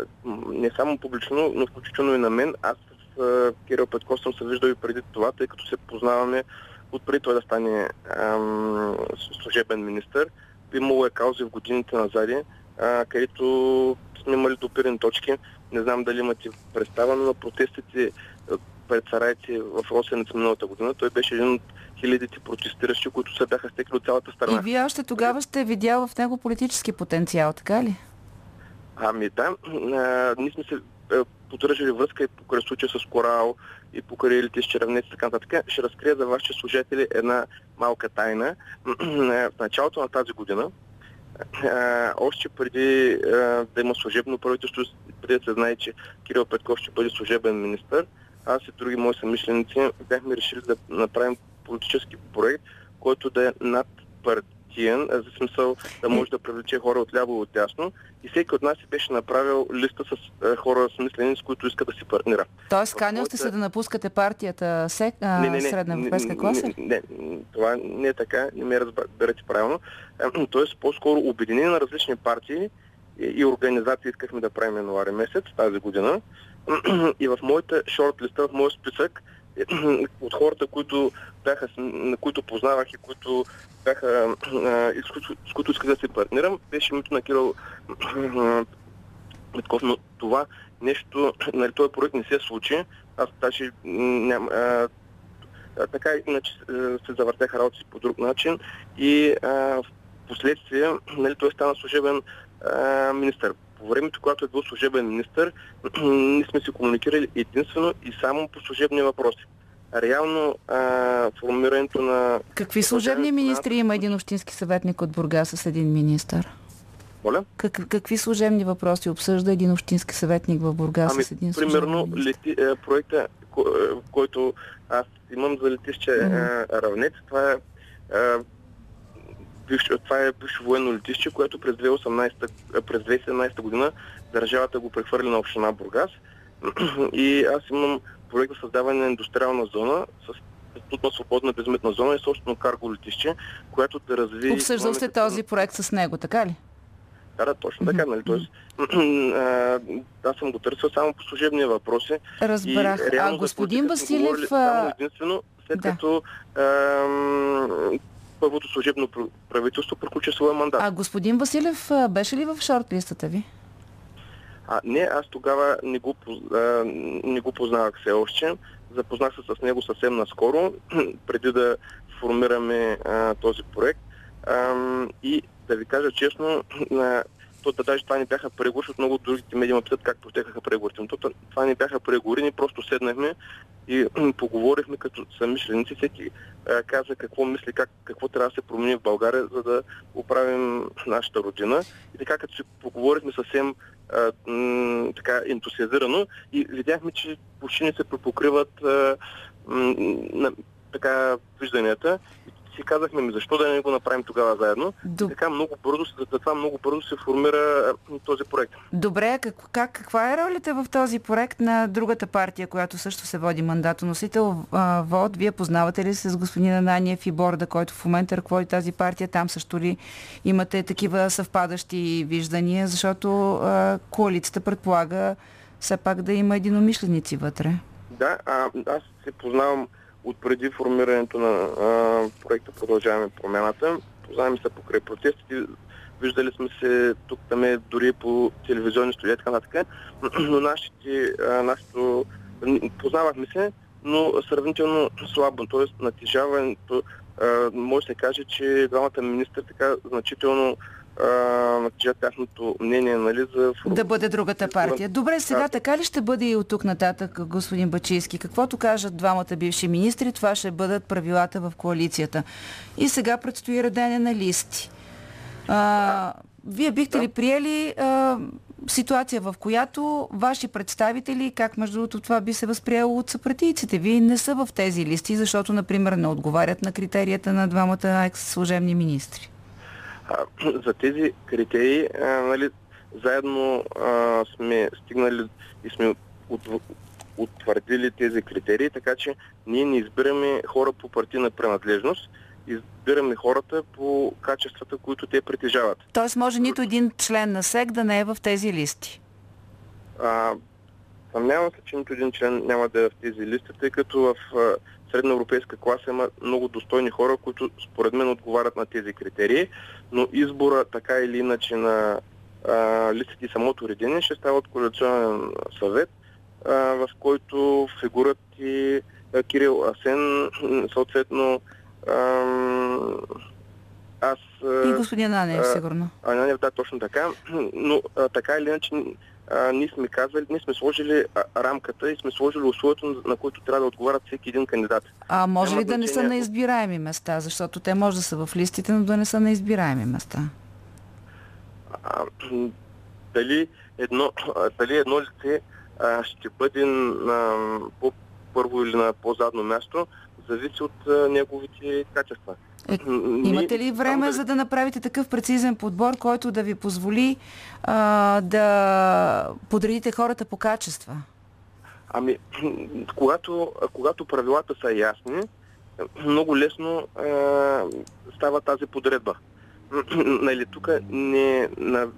не само публично, но включително и на мен. Аз с Кирил Петков съм се виждал и преди това, тъй като се познаваме от преди той да стане ам, служебен министр. Имало е каузи в годините назади, където сме имали допирени точки. Не знам дали имате представа, но на протестите пред Сарайци в Росенец миналата година. Той беше един от хилядите протестиращи, които се бяха стекли от цялата страна. И вие още тогава сте видял в него политически потенциал, така ли? Ами да, а, ние сме се поддържали връзка и покрай случая с Корал и покрай с червници и така нататък. Ще разкрия за вашите служители една малка тайна. В началото на тази година, а, още преди а, да има служебно правителство, преди да се знае, че Кирил Петков ще бъде служебен министр, аз и други мои съмишленици бяхме решили да направим политически проект, който да е над партия партиен, за смисъл да може да привлече хора от ляво и от дясно. И всеки от нас си беше направил листа с е, хора с мислени, с които иска да си партнира. Тоест, канил сте се да напускате партията сек, а, не, не, не, Средна европейска класа? Не, не, това не е така, не ме разберете правилно. Тоест, по-скоро обединение на различни партии и, и организации искахме да правим януари месец тази година. И в моята шорт-листа, в моят списък, от хората, които бяха, на които познавах и които бяха, с които исках да се партнирам, беше името на Кирил Митков, но това нещо, нали, този проект не се случи. Аз даже ням, а, така иначе се завъртяха работи по друг начин и а, в последствие нали, той стана служебен а, министър. По времето, когато е бил служебен министр, ние сме си комуникирали единствено и само по служебни въпроси. Реално а, формирането на... Какви служебни министри има един общински съветник от Бургас с един министър? Моля? Как, какви служебни въпроси обсъжда един общински съветник в Бургас ами, с един примерно лети, е, проекта, ко, е, който аз имам за летище mm-hmm. е, Равнец, това е, е бивш, това е бивше военно летище, което през 2018, през 2017 година държавата го прехвърли на община Бургас. и аз имам проект за създаване на индустриална зона с статут на свободна безметна зона и собствено карго летище, което да развие... Обсъждал сте този проект с него, така ли? Да, да, точно така, нали? Тоест, аз съм го търсил само по служебни въпроси. Разбрах. И, а господин Василев... Само единствено, след да. като първото служебно правителство приключи своя мандат. А господин Василев беше ли в шорт-листата ви? А, не, аз тогава не го, а, не го познавах все още. Запознах се с него съвсем наскоро, преди да формираме а, този проект. А, и да ви кажа честно, а, то да даже това не бяха преговори, защото много от другите медии ме питат как протекаха преговорите. Но това не бяха преговори, ние просто седнахме и поговорихме като самишленици. Всеки а, каза какво мисли, как, какво трябва да се промени в България, за да оправим нашата родина. И така като си поговорихме съвсем а, м, така ентусиазирано и видяхме, че почти не се препокриват а, м, на, така вижданията си казахме, ми защо да не го направим тогава заедно. Доб... Така много бързо, за това много бързо се формира този проект. Добре, как, как, каква е ролята в този проект на другата партия, която също се води мандатоносител ВОД? Вие познавате ли с господин Ананиев и Борда, който в момента ръководи тази партия? Там също ли имате такива съвпадащи виждания? Защото а, коалицията предполага все пак да има единомишленици вътре. Да, а, аз се познавам от преди формирането на а, проекта Продължаваме промяната. Познаваме се покрай протестите, виждали сме се тук там е дори по телевизионни студии, така нататък, но нашите, а, нашето, познавахме се, но сравнително слабо, т.е. натежаването, може да се каже, че главната министър така значително натежа тяхното мнение, нали, за... Да бъде другата партия. Добре, сега така ли ще бъде и от тук нататък, господин Бачийски? Каквото кажат двамата бивши министри, това ще бъдат правилата в коалицията. И сега предстои редене на листи. А, вие бихте да. ли приели а, ситуация, в която ваши представители, как между другото това би се възприело от съпратийците ви, не са в тези листи, защото, например, не отговарят на критерията на двамата екс-служебни министри? за тези критерии, а, нали, заедно а, сме стигнали и сме от, утвърдили тези критерии, така че ние не избираме хора по партийна принадлежност, избираме хората по качествата, които те притежават. Тоест може нито един член на СЕК да не е в тези листи? А, съмнявам се, че нито един член няма да е в тези листи, тъй като в средна европейска класа има много достойни хора, които според мен отговарят на тези критерии, но избора така или иначе на а, листите и самото редение ще става от коалиционен съвет, а, в който фигурат и а, Кирил Асен, съответно а, аз... И господин Анев, сигурно. Анев, да, точно така. Но а, така или иначе а, ние сме казали, ние сме сложили а, рамката и сме сложили условието, на които трябва да отговарят всеки един кандидат. А може Няма ли да не са на избираеми места? Защото те може да са в листите, но да не са на избираеми места. А, дали, едно, дали едно лице а, ще бъде на по-първо или на по-задно място, зависи от а, неговите качества. Е, имате ли време за да направите такъв прецизен подбор, който да ви позволи а, да подредите хората по качества? Ами, когато, когато правилата са ясни, много лесно а, става тази подредба. нали, тук не, на,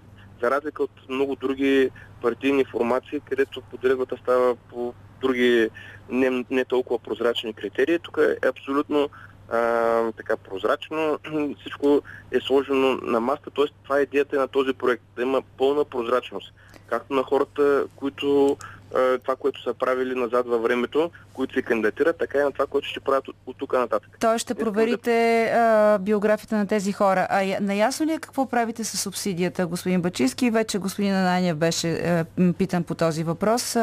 за разлика от много други партийни формации, където подредбата става по други не, не толкова прозрачни критерии, тук е абсолютно а, така прозрачно, всичко е сложено на маста, т.е. това е идеята на този проект, да има пълна прозрачност, както на хората, които а, това, което са правили назад във времето, които се кандидатират, така и на това, което ще правят от, от тук нататък. Той ще проверите а, биографията на тези хора. А наясно ли е какво правите с субсидията, господин Бачиски? Вече господин Ананиев беше а, м, питан по този въпрос.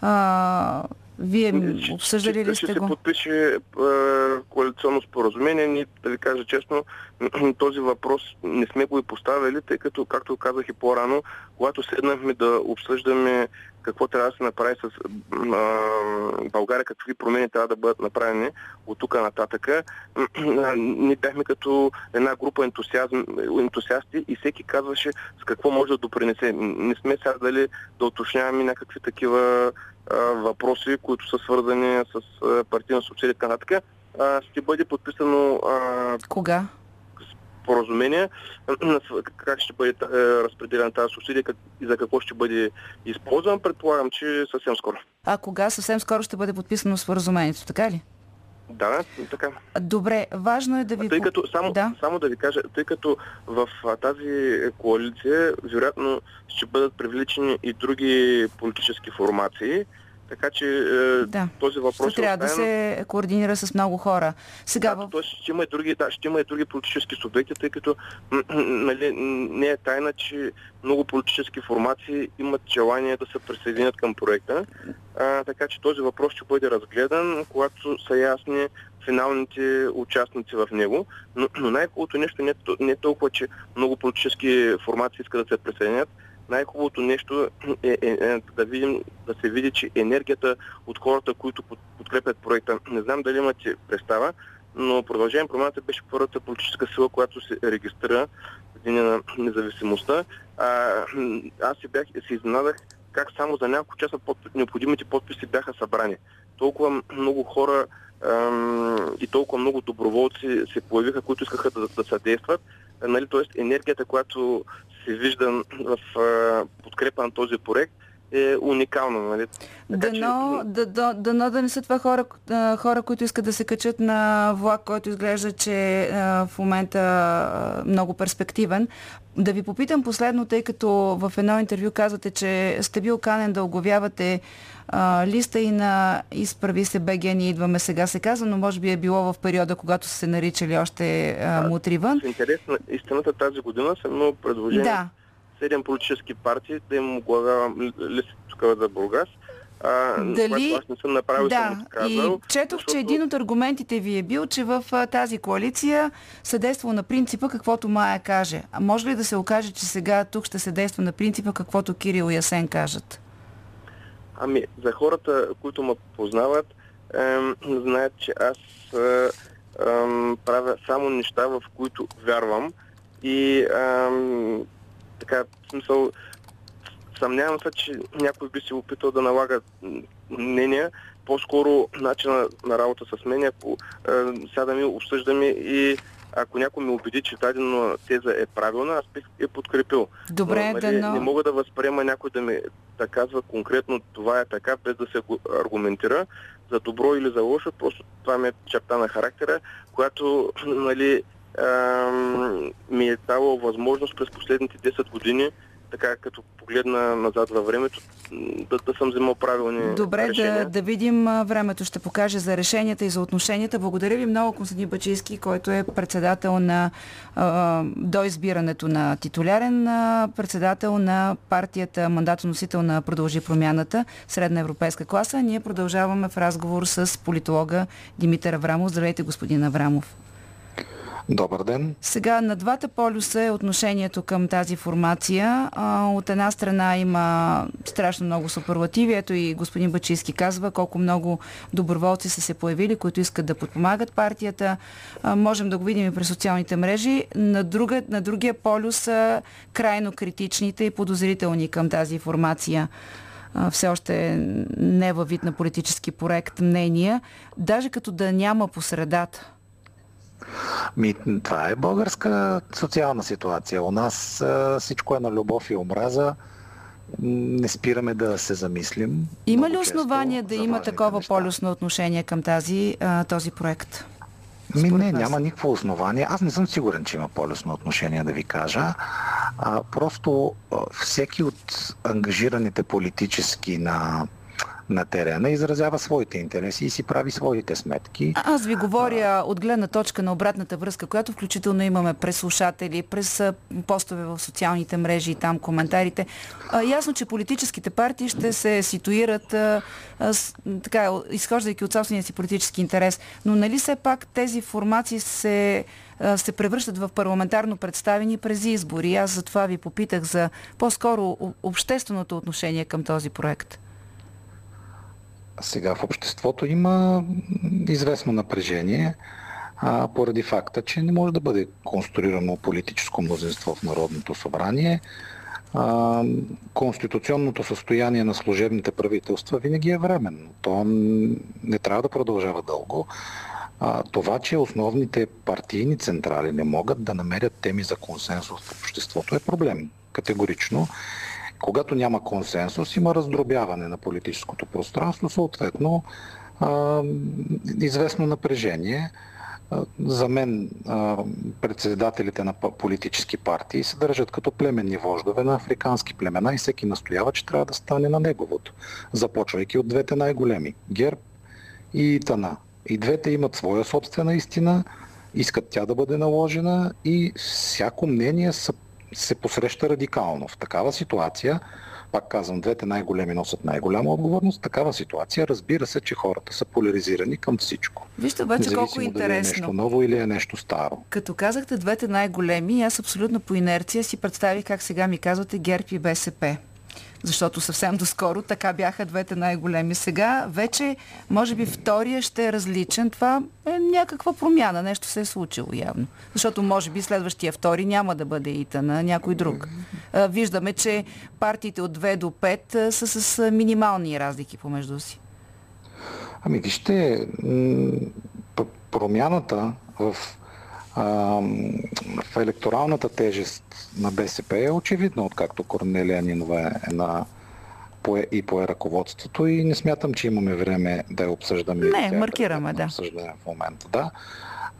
А, вие м, обсъждали ли ще сте се го? подпише е, коалиционно споразумение. Ние, да ви кажа честно, този въпрос не сме го и поставили, тъй като, както казах и по-рано, когато седнахме да обсъждаме какво трябва да се направи с а, България, какви промени трябва да бъдат направени от тук нататък, ние бяхме като една група ентусиазм, ентусиасти и всеки казваше с какво може да допринесе. Не сме сядали да уточняваме някакви такива а, въпроси, които са свързани с партийна субсидия и така нататък. Ще бъде подписано а, Кога? Споразумение как ще бъде е, разпределена тази субсидия и за какво ще бъде използван. Предполагам, че съвсем скоро. А кога съвсем скоро ще бъде подписано споразумението, така ли? Да, така. Добре, важно е да ви... Тъй като, само, Да. само да ви кажа, тъй като в тази коалиция вероятно ще бъдат привличани и други политически формации, така че е, Да. този въпрос Ще трябва да оставен. се координира с много хора. Сега в... Тоест ще има и други, да, ще има и други политически субекти, тъй като нали, не е тайна, че много политически формации имат желание да се присъединят към проекта. А, така че този въпрос ще бъде разгледан, когато са ясни финалните участници в него. Но, но най-хубавото нещо не, е не е толкова, че много политически формации искат да се присъединят. Най-хубавото нещо е, е, е да, видим, да се види, че енергията от хората, които под- подкрепят проекта, не знам дали имате представа, но продължение промяната беше първата политическа сила, която се регистрира в деня на независимостта. А, аз се, бях, се изненадах как само за няколко часа под, необходимите подписи бяха събрани. Толкова много хора ам, и толкова много доброволци се появиха, които искаха да, да съдействат. Нали, тоест енергията, която се вижда в подкрепа на този проект, е уникална. Нали? Дано, да, да, дано да не са това хора, хора, които искат да се качат на влак, който изглежда, че а, в момента много перспективен. Да ви попитам последно, тъй като в едно интервю казвате, че сте бил канен да оглавявате а, листа и на Изправи се БГ, ние идваме сега се казва, но може би е било в периода, когато са се наричали още а, мутри вън. В интерес на истината тази година съм имал предложение Да. Седем политически партии да им оглавявам листа тук за Бургас. А, Дали- аз не съм направил, съм Да, отказал. и четох, че един от аргументите ви е бил, че в тази коалиция се действало на принципа каквото Мая каже. А може ли да се окаже, че сега тук ще се действа на принципа каквото Кирил и Асен кажат? Ами, за хората, които ме познават, ем, знаят, че аз е, ем, правя само неща, в които вярвам. И ем, така, в смисъл, съмнявам се, че някой би се опитал да налага мнения. По-скоро начина на работа с мен, ако е, сядаме, обсъждаме и ако някой ме убеди, че дадена теза е правилна, аз бих е подкрепил. Добре, Но, дано- Не мога да възприема някой да ми да казва конкретно това е така, без да се аргументира за добро или за лошо. Просто това ми е черта на характера, която нали, ми е дала възможност през последните 10 години така като погледна назад във времето, да, да съм вземал правилни Добре, решения. да, да видим. Времето ще покаже за решенията и за отношенията. Благодаря ви много, Константин Бачийски, който е председател на а, до избирането на титулярен а, председател на партията, мандатоносител на Продължи промяната, средна европейска класа. Ние продължаваме в разговор с политолога Димитър Аврамов. Здравейте, господин Аврамов. Добър ден. Сега на двата полюса е отношението към тази формация. От една страна има страшно много суперлативи. Ето и господин Бачийски казва колко много доброволци са се появили, които искат да подпомагат партията. Можем да го видим и през социалните мрежи. На, друга, на другия полюс са крайно критичните и подозрителни към тази формация все още не във вид на политически проект мнения, даже като да няма по средата. Ми, това е българска социална ситуация. У нас а, всичко е на любов и омраза. Не спираме да се замислим. Има ли основания да има такова полюсно отношение към тази, а, този проект? Ми, не, няма никакво основание. Аз не съм сигурен, че има полюсно отношение, да ви кажа. А, просто всеки от ангажираните политически на на терена, изразява своите интереси и си прави своите сметки. А, аз ви говоря от гледна точка на обратната връзка, която включително имаме през слушатели, през постове в социалните мрежи и там коментарите. А, ясно, че политическите партии ще се ситуират а, с, така, изхождайки от собствения си политически интерес. Но нали все пак тези формации се се превръщат в парламентарно представени през избори. Аз за това ви попитах за по-скоро общественото отношение към този проект. Сега в обществото има известно напрежение а, поради факта, че не може да бъде конструирано политическо мнозинство в Народното събрание. А, конституционното състояние на служебните правителства винаги е временно. То не трябва да продължава дълго. А, това, че основните партийни централи не могат да намерят теми за консенсус в обществото е проблем. Категорично. Когато няма консенсус, има раздробяване на политическото пространство, съответно а, известно напрежение. За мен председателите на политически партии се държат като племенни вождове на африкански племена и всеки настоява, че трябва да стане на неговото, започвайки от двете най-големи – ГЕРБ и Тана. И двете имат своя собствена истина, искат тя да бъде наложена и всяко мнение са се посреща радикално. В такава ситуация, пак казвам, двете най-големи носят най-голяма отговорност, в такава ситуация разбира се, че хората са поляризирани към всичко. Вижте обаче колко интересно. Дали е нещо ново или е нещо старо. Като казахте двете най-големи, аз абсолютно по инерция си представих как сега ми казвате ГЕРБ и БСП защото съвсем доскоро така бяха двете най-големи. Сега вече, може би, втория ще е различен. Това е някаква промяна, нещо се е случило явно. Защото, може би, следващия втори няма да бъде ИТА на някой друг. Виждаме, че партиите от 2 до 5 са с минимални разлики помежду си. Ами вижте, промяната в в електоралната тежест на БСП е очевидна, откакто Корнелия Нинова е на пое, и пое ръководството и не смятам, че имаме време да я обсъждаме. Не, маркираме, да. Обсъждаме в момента, да.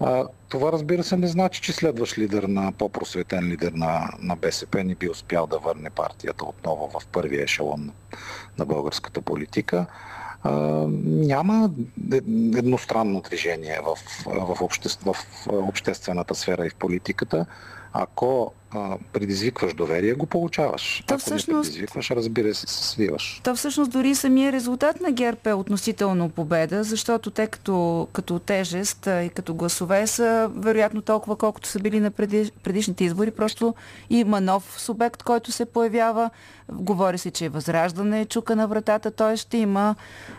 А, това разбира се не значи, че следващ лидер на по-просветен лидер на, на БСП не би успял да върне партията отново в първия ешелон на, на българската политика няма едностранно движение в, в, обществ, в обществената сфера и в политиката. Ако а, предизвикваш доверие, го получаваш. То Ако всъщност... не предизвикваш, разбира се, се свиваш. То всъщност дори самия резултат на ГЕРБ е относително победа, защото те като, като тежест и като гласове са вероятно толкова, колкото са били на преди, предишните избори. Просто има нов субект, който се появява. Говори се, че е възраждане, чука на вратата, т.е. ще има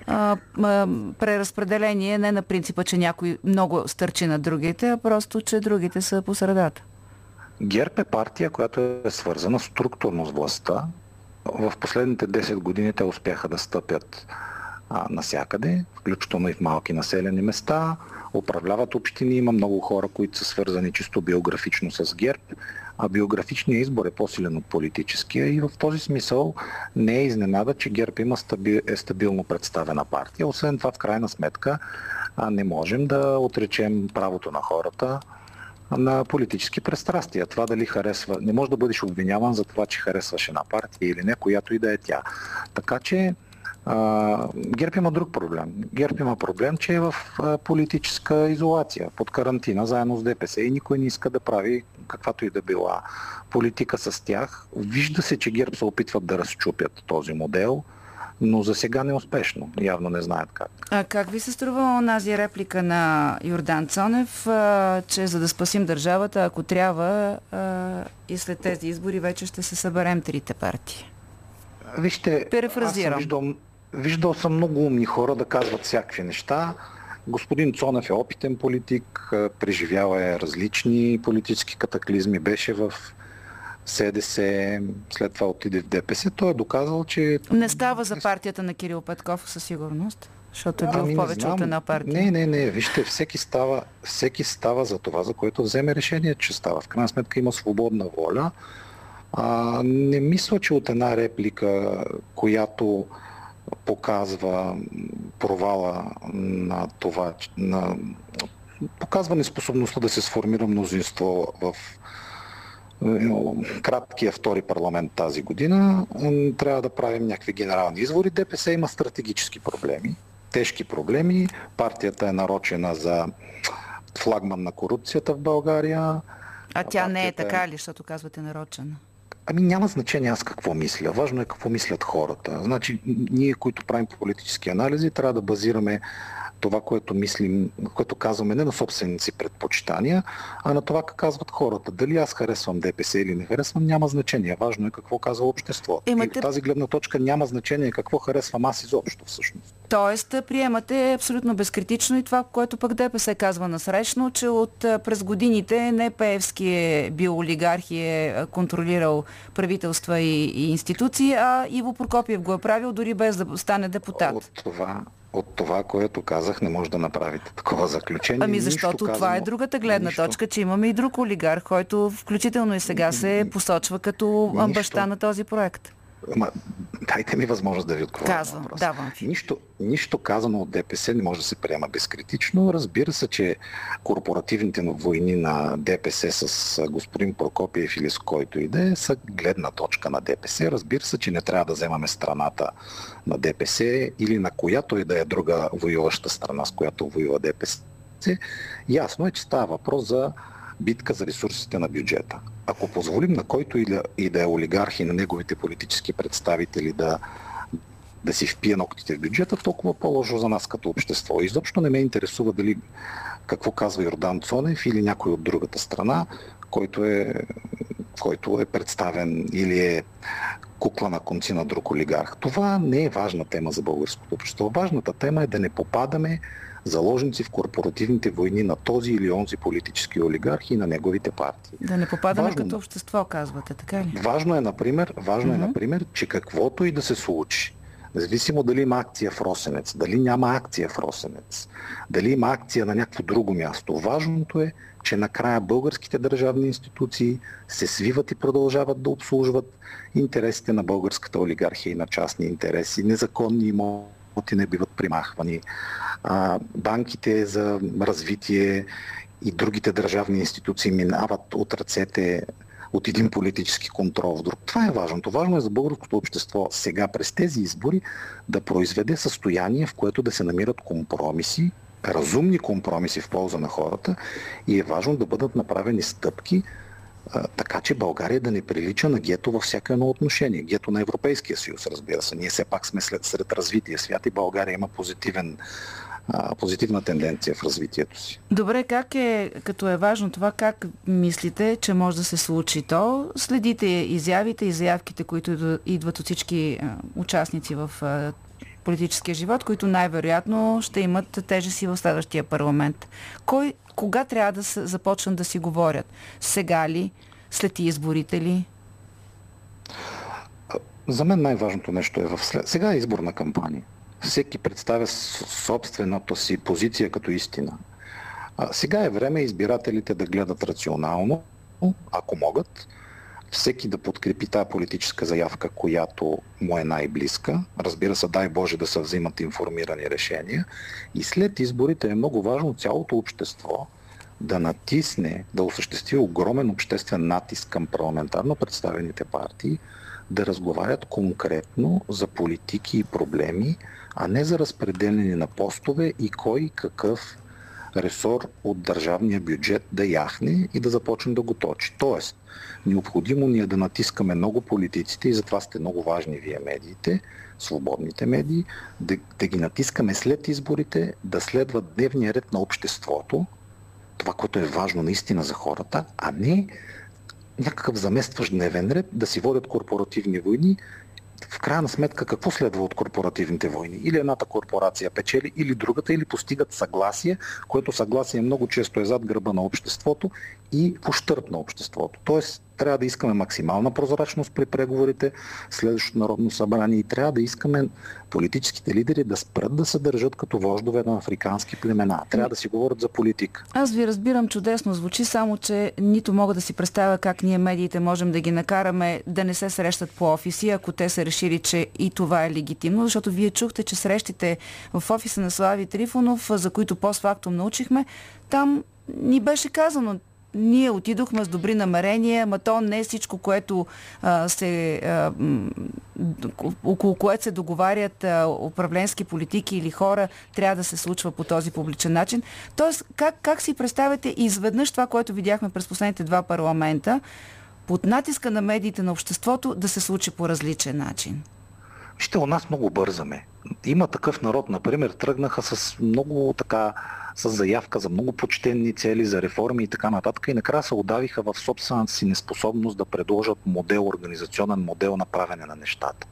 а, а, преразпределение не на принципа, че някой много стърчи на другите, а просто, че другите са по средата. ГЕРБ е партия, която е свързана структурно с властта. В последните 10 години те успяха да стъпят а, насякъде, включително и в малки населени места. Управляват общини, има много хора, които са свързани чисто биографично с ГЕРБ, а биографичният избор е по-силен от политическия и в този смисъл не е изненада, че ГЕРБ има стаби, е стабилно представена партия. Освен това, в крайна сметка, а не можем да отречем правото на хората на политически пристрастия. Това дали харесва, не може да бъдеш обвиняван за това, че харесваш една партия или не, която и да е тя. Така че ГЕРБ има друг проблем. ГЕРБ има проблем, че е в политическа изолация, под карантина, заедно с ДПС и никой не иска да прави каквато и да била политика с тях. Вижда се, че ГЕРБ се опитват да разчупят този модел но за сега не успешно. Явно не знаят как. А как ви се струва онази реплика на Йордан Цонев, а, че за да спасим държавата, ако трябва а, и след тези избори вече ще се съберем трите партии? Вижте, аз съм виждал, виждал съм много умни хора да казват всякакви неща. Господин Цонев е опитен политик, преживял е различни политически катаклизми, беше в СДС, след това отиде в ДПС. Той е доказал, че... Не става за партията на Кирил Петков със сигурност, защото е бил ами, повече от една партия. Не, не, не. Вижте, всеки става, всеки става за това, за което вземе решение, че става. В крайна сметка има свободна воля. А, не мисля, че от една реплика, която показва провала на това, на показва неспособността да се сформира мнозинство в краткия втори парламент тази година, трябва да правим някакви генерални извори. ДПС има стратегически проблеми, тежки проблеми. Партията е нарочена за флагман на корупцията в България. А тя не е така ли, защото казвате нарочена? Ами няма значение аз какво мисля. Важно е какво мислят хората. Значи, ние, които правим политически анализи, трябва да базираме това, което мислим, което казваме не на собствените си предпочитания, а на това, как казват хората. Дали аз харесвам ДПС или не харесвам, няма значение. Важно е какво казва общество. Имате... И тази гледна точка няма значение какво харесвам аз изобщо всъщност. Тоест, приемате абсолютно безкритично и това, което пък ДПС казва насрещно, че от през годините не Пеевски е бил олигарх и е контролирал правителства и, и институции, а Иво Прокопиев го е правил дори без да стане депутат. От това, от това, което казах, не може да направите такова заключение. Ами защото нищо това е казано, е другата гледна нищо. точка, че имаме и друг олигарх, който включително и сега се посочва като нищо. баща на този проект. Ама, дайте ми възможност да ви отговоря. Казвам, давам ви. Нищо, нищо казано от ДПС не може да се приема безкритично. Разбира се, че корпоративните войни на ДПС с господин Прокопиев или с който и да е са гледна точка на ДПС. Разбира се, че не трябва да вземаме страната на ДПС или на която и да е друга воюваща страна, с която воюва ДПС. Ясно е, че става въпрос за битка за ресурсите на бюджета. Ако позволим на който и да, е олигарх и на неговите политически представители да, да си впие ногтите в бюджета, толкова по-лошо за нас като общество. Изобщо не ме интересува дали какво казва Йордан Цонев или някой от другата страна, който е, който е представен или е кукла на конци на друг олигарх. Това не е важна тема за българското общество. Важната тема е да не попадаме заложници в корпоративните войни на този или онзи политически олигарх и на неговите партии. Да не попадаме важно, като общество, казвате, така ли? Важно е, например, важно mm-hmm. е, например, че каквото и да се случи, независимо дали има акция в Росенец, дали няма акция в Росенец, дали има акция на някакво друго място, важното е, че накрая българските държавни институции се свиват и продължават да обслужват интересите на българската олигархия и на частни интереси, незаконни имоти не биват примахвани, а, банките за развитие и другите държавни институции минават от ръцете от един политически контрол в друг. Това е важното. Важно е за българското общество сега през тези избори да произведе състояние, в което да се намират компромиси, разумни компромиси в полза на хората и е важно да бъдат направени стъпки, така че България да не прилича на гето във всяко едно отношение. Гето на Европейския съюз, разбира се. Ние все пак сме след, сред развития свят и България има позитивен позитивна тенденция в развитието си. Добре, как е, като е важно това, как мислите, че може да се случи то? Следите изявите и заявките, които идват от всички участници в политическия живот, които най-вероятно ще имат тежест и в следващия парламент. Кой, кога трябва да се започнат да си говорят? Сега ли? След изборите ли? За мен най-важното нещо е в след... Сега е изборна кампания всеки представя собствената си позиция като истина. А, сега е време избирателите да гледат рационално, ако могат, всеки да подкрепи тази политическа заявка, която му е най-близка. Разбира се, дай Боже да се взимат информирани решения. И след изборите е много важно цялото общество да натисне, да осъществи огромен обществен натиск към парламентарно представените партии, да разговарят конкретно за политики и проблеми, а не за разпределение на постове и кой какъв ресор от държавния бюджет да яхне и да започне да го точи. Тоест, необходимо ни е да натискаме много политиците и затова сте много важни вие медиите, свободните медии, да, да ги натискаме след изборите, да следват дневния ред на обществото, това, което е важно наистина за хората, а не някакъв заместващ дневен ред, да си водят корпоративни войни в крайна сметка какво следва от корпоративните войни? Или едната корпорация печели, или другата, или постигат съгласие, което съгласие много често е зад гърба на обществото и в на обществото. Тоест, трябва да искаме максимална прозрачност при преговорите, следващото Народно събрание и трябва да искаме политическите лидери да спрат да се държат като вождове на африкански племена. Трябва да си говорят за политика. Аз ви разбирам чудесно звучи, само че нито мога да си представя как ние медиите можем да ги накараме да не се срещат по офиси, ако те са решили, че и това е легитимно, защото вие чухте, че срещите в офиса на Слави Трифонов, за които постфактум научихме, там ни беше казано, ние отидохме с добри намерения, ма то не е всичко, което а, се, а, около което се договарят а, управленски политики или хора, трябва да се случва по този публичен начин. Тоест, как, как си представяте изведнъж това, което видяхме през последните два парламента, под натиска на медиите на обществото да се случи по различен начин? Вижте, у нас много бързаме. Има такъв народ, например, тръгнаха с много така, с заявка за много почтенни цели, за реформи и така нататък и накрая се отдавиха в собствената си неспособност да предложат модел, организационен модел на правене на нещата.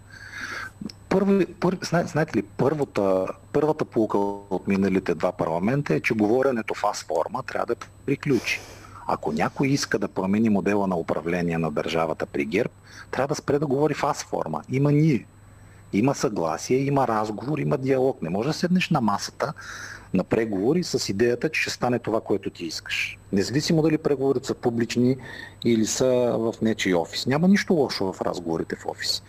Първи, първи, знаете ли, първата, първата полука от миналите два парламента е, че говоренето в аз форма трябва да приключи. Ако някой иска да промени модела на управление на държавата при ГЕРБ, трябва да спре да говори в аз форма. Има ние. Има съгласие, има разговор, има диалог. Не може да седнеш на масата на преговори с идеята, че ще стане това, което ти искаш. Независимо дали преговорите са публични или са в нечи офис. Няма нищо лошо в разговорите в офис.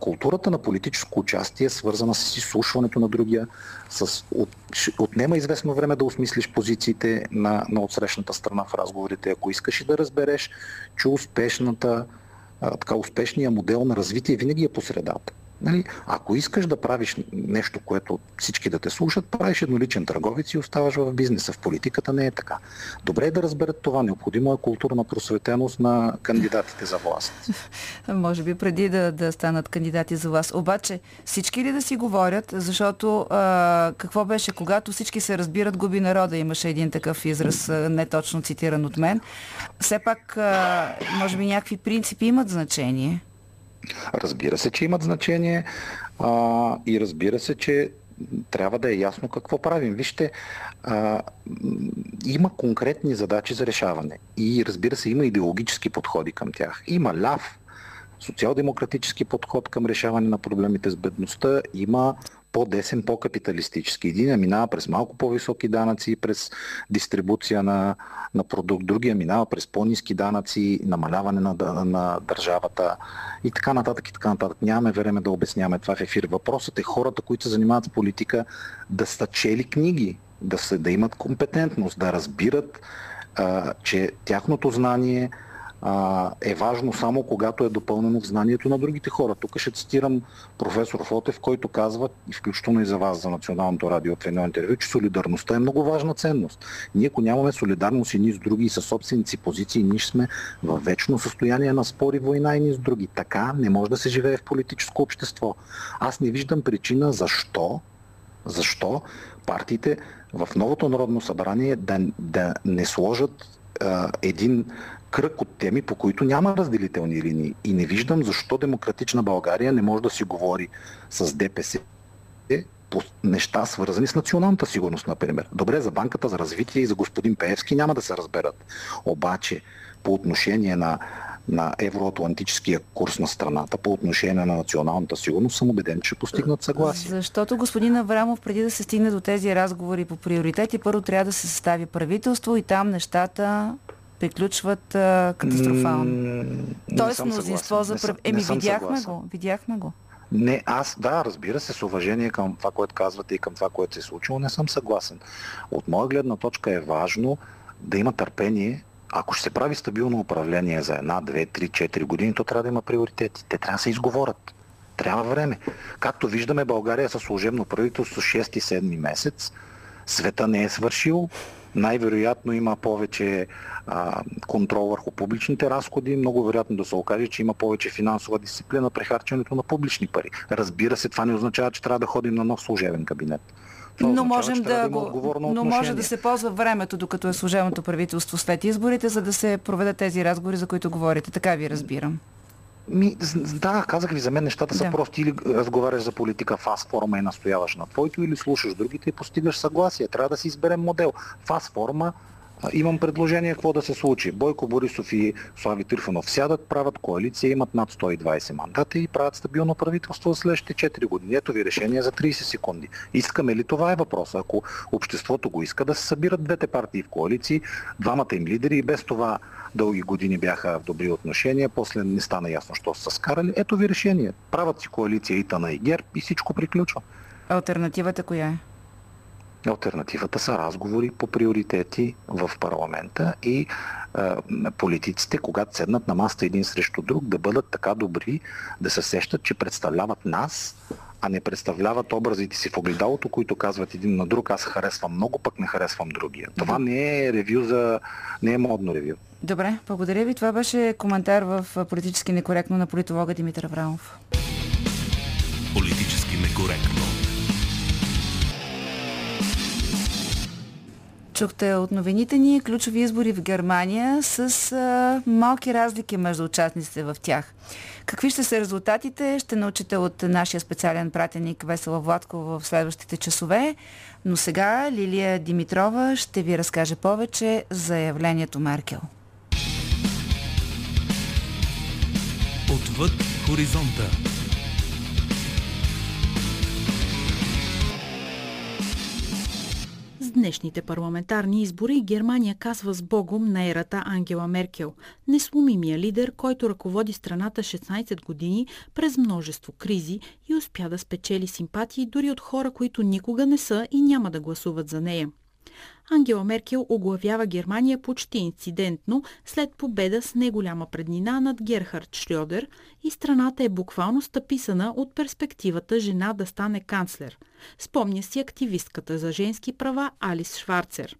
Културата на политическо участие е свързана с изслушването на другия, с от, отнема известно време да осмислиш позициите на, на отсрещната страна в разговорите, ако искаш и да разбереш, че успешната, така, успешния модел на развитие винаги е по средата. Нали, ако искаш да правиш нещо, което всички да те слушат, правиш едноличен търговец и оставаш в бизнеса. В политиката не е така. Добре е да разберат това. Необходимо е културна просветеност на кандидатите за власт. Може би преди да, да станат кандидати за власт. Обаче всички ли да си говорят, защото а, какво беше, когато всички се разбират, губи народа. Имаше един такъв израз, не точно цитиран от мен. Все пак, а, може би някакви принципи имат значение. Разбира се, че имат значение а, и разбира се, че трябва да е ясно какво правим. Вижте, а, има конкретни задачи за решаване и разбира се, има идеологически подходи към тях. Има ляв, социал-демократически подход към решаване на проблемите с бедността, има по-десен, по-капиталистически. Един минава през малко по-високи данъци, през дистрибуция на, на продукт, другия минава през по-низки данъци, намаляване на, на държавата и така нататък и така нататък. Нямаме време да обясняваме това в ефир. Въпросът е хората, които се занимават с политика, да са чели книги, да, се, да имат компетентност, да разбират, а, че тяхното знание а, е важно само когато е допълнено в знанието на другите хора. Тук ще цитирам професор Фотев, който казва, и включително и за вас, за Националното радио в едно интервю, че солидарността е много важна ценност. Ние ако нямаме солидарност и ни с други и със собственици позиции, ние сме в вечно състояние на спори, война и ни с други. Така не може да се живее в политическо общество. Аз не виждам причина защо, защо партиите в новото народно събрание да, да не сложат един кръг от теми, по които няма разделителни линии. И не виждам защо Демократична България не може да си говори с ДПС по неща, свързани с националната сигурност, например. Добре, за Банката за развитие и за господин Пеевски няма да се разберат. Обаче, по отношение на, на евроатлантическия курс на страната, по отношение на националната сигурност, съм убеден, че постигнат съгласие. Защото господин Аврамов, преди да се стигне до тези разговори по приоритети, първо трябва да се състави правителство и там нещата приключват а, катастрофално. Тоест мнозинство за... Не Еми, видяхме съгласен. го, видяхме го. Не, аз, да, разбира се, с уважение към това, което казвате и към това, което се е случило, не съм съгласен. От моя гледна точка е важно да има търпение. Ако ще се прави стабилно управление за една, две, три, четири години, то трябва да има приоритети. Те трябва да се изговорят. Трябва време. Както виждаме, България със служебно правителство 6-7 месец. Света не е свършил, най-вероятно има повече а, контрол върху публичните разходи, много вероятно да се окаже, че има повече финансова дисциплина при харченето на публични пари. Разбира се, това не означава, че трябва да ходим на нов служебен кабинет. Това но означава, можем да, да го, но може да се ползва времето, докато е служебното правителство след изборите, за да се проведат тези разговори, за които говорите. Така ви разбирам. Ми, да, казах ви, за мен нещата са да. прости. Или разговаряш за политика в аз форма и настояваш на твоето, или слушаш другите и постигаш съгласие. Трябва да си изберем модел. В аз форма имам предложение какво да се случи. Бойко Борисов и Слави Трифонов сядат, правят коалиция, имат над 120 мандата и правят стабилно правителство за следващите 4 години. Ето ви решение за 30 секунди. Искаме ли това е въпроса? Ако обществото го иска да се събират двете партии в коалиции, двамата им лидери и без това дълги години бяха в добри отношения, после не стана ясно, що са скарали. Ето ви решение. Правят си коалиция Итана и Герб и всичко приключва. Альтернативата коя е? Альтернативата са разговори по приоритети в парламента и политиците, когато седнат на маста един срещу друг, да бъдат така добри, да се сещат, че представляват нас, а не представляват образите си в огледалото, които казват един на друг, аз харесвам много, пък не харесвам другия. Това не е ревю за... не е модно ревю. Добре, благодаря ви. Това беше коментар в политически некоректно на политолога Димитър Аврамов. Политически некоректно. Чухте от новините ни ключови избори в Германия с а, малки разлики между участниците в тях. Какви ще са резултатите, ще научите от нашия специален пратеник Весела Владко в следващите часове. Но сега Лилия Димитрова ще ви разкаже повече за явлението Меркел. Отвъд хоризонта. Днешните парламентарни избори Германия казва с богом на ерата Ангела Меркел, несломимия лидер, който ръководи страната 16 години през множество кризи и успя да спечели симпатии дори от хора, които никога не са и няма да гласуват за нея. Ангела Меркел оглавява Германия почти инцидентно след победа с неголяма преднина над Герхард Шльодер и страната е буквално стъписана от перспективата жена да стане канцлер. Спомня си активистката за женски права Алис Шварцер.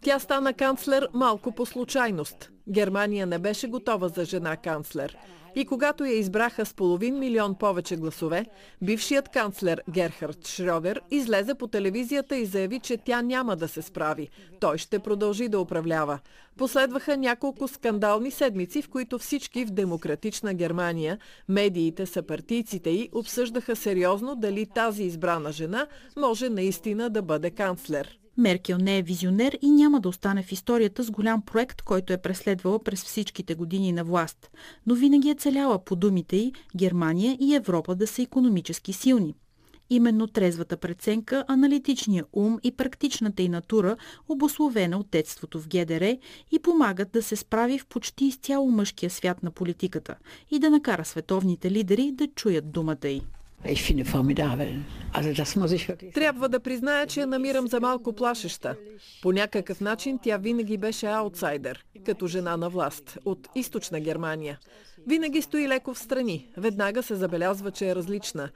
Тя стана канцлер малко по случайност. Германия не беше готова за жена канцлер. И когато я избраха с половин милион повече гласове, бившият канцлер Герхард Шрёдер излезе по телевизията и заяви, че тя няма да се справи. Той ще продължи да управлява. Последваха няколко скандални седмици, в които всички в демократична Германия, медиите, съпартийците й обсъждаха сериозно дали тази избрана жена може наистина да бъде канцлер. Меркел не е визионер и няма да остане в историята с голям проект, който е преследвала през всичките години на власт. Но винаги е целяла по думите й Германия и Европа да са економически силни. Именно трезвата преценка, аналитичния ум и практичната й натура, обословена от детството в ГДР, и помагат да се справи в почти изцяло мъжкия свят на политиката и да накара световните лидери да чуят думата й. Трябва да призная, че я намирам за малко плашеща. По някакъв начин тя винаги беше аутсайдер, като жена на власт, от източна Германия. Винаги стои леко в страни. Веднага се забелязва, че е различна.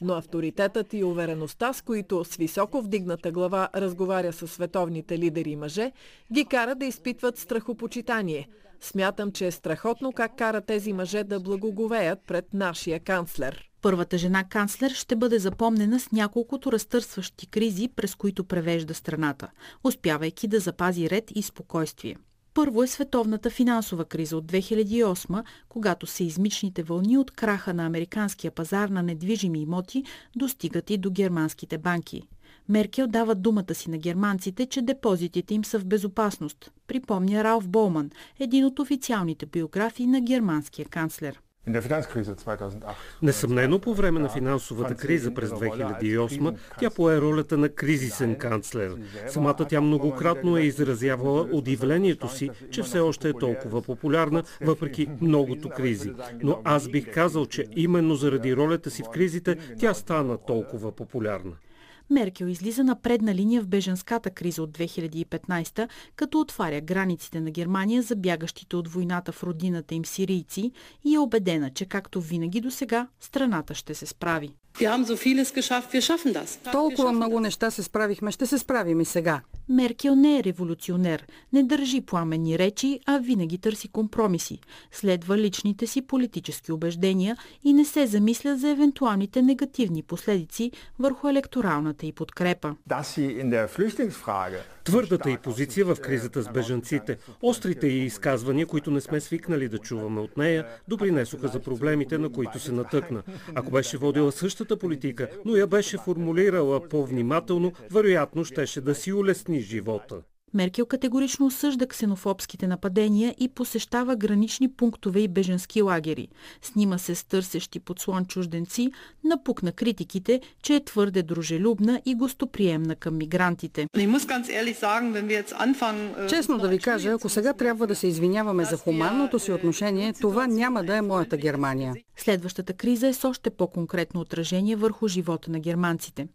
Но авторитетът и увереността, с които с високо вдигната глава разговаря с световните лидери и мъже, ги кара да изпитват страхопочитание. Смятам, че е страхотно как кара тези мъже да благоговеят пред нашия канцлер. Първата жена канцлер ще бъде запомнена с няколкото разтърсващи кризи, през които превежда страната, успявайки да запази ред и спокойствие. Първо е световната финансова криза от 2008, когато сеизмичните вълни от краха на американския пазар на недвижими имоти достигат и до германските банки. Меркел дава думата си на германците, че депозитите им са в безопасност, припомня Ралф Болман, един от официалните биографии на германския канцлер. Несъмнено по време на финансовата криза през 2008 тя пое ролята на кризисен канцлер. Самата тя многократно е изразявала удивлението си, че все още е толкова популярна, въпреки многото кризи. Но аз бих казал, че именно заради ролята си в кризите тя стана толкова популярна. Меркел излиза на предна линия в беженската криза от 2015, като отваря границите на Германия за бягащите от войната в родината им сирийци и е убедена, че както винаги до сега, страната ще се справи. Толкова много неща се справихме, ще се справим и сега. Меркел не е революционер, не държи пламенни речи, а винаги търси компромиси, следва личните си политически убеждения и не се замисля за евентуалните негативни последици върху електоралната и подкрепа. Твърдата и позиция в кризата с бежанците, острите и изказвания, които не сме свикнали да чуваме от нея, допринесоха за проблемите, на които се натъкна. Ако беше водила същата политика, но я беше формулирала по-внимателно, вероятно щеше да си улесни живота. Меркел категорично осъжда ксенофобските нападения и посещава гранични пунктове и беженски лагери. Снима се с търсещи подслон чужденци, напукна критиките, че е твърде дружелюбна и гостоприемна към мигрантите. Честно да ви кажа, ако сега трябва да се извиняваме за хуманното си отношение, това няма да е моята Германия. Следващата криза е с още по-конкретно отражение върху живота на германците.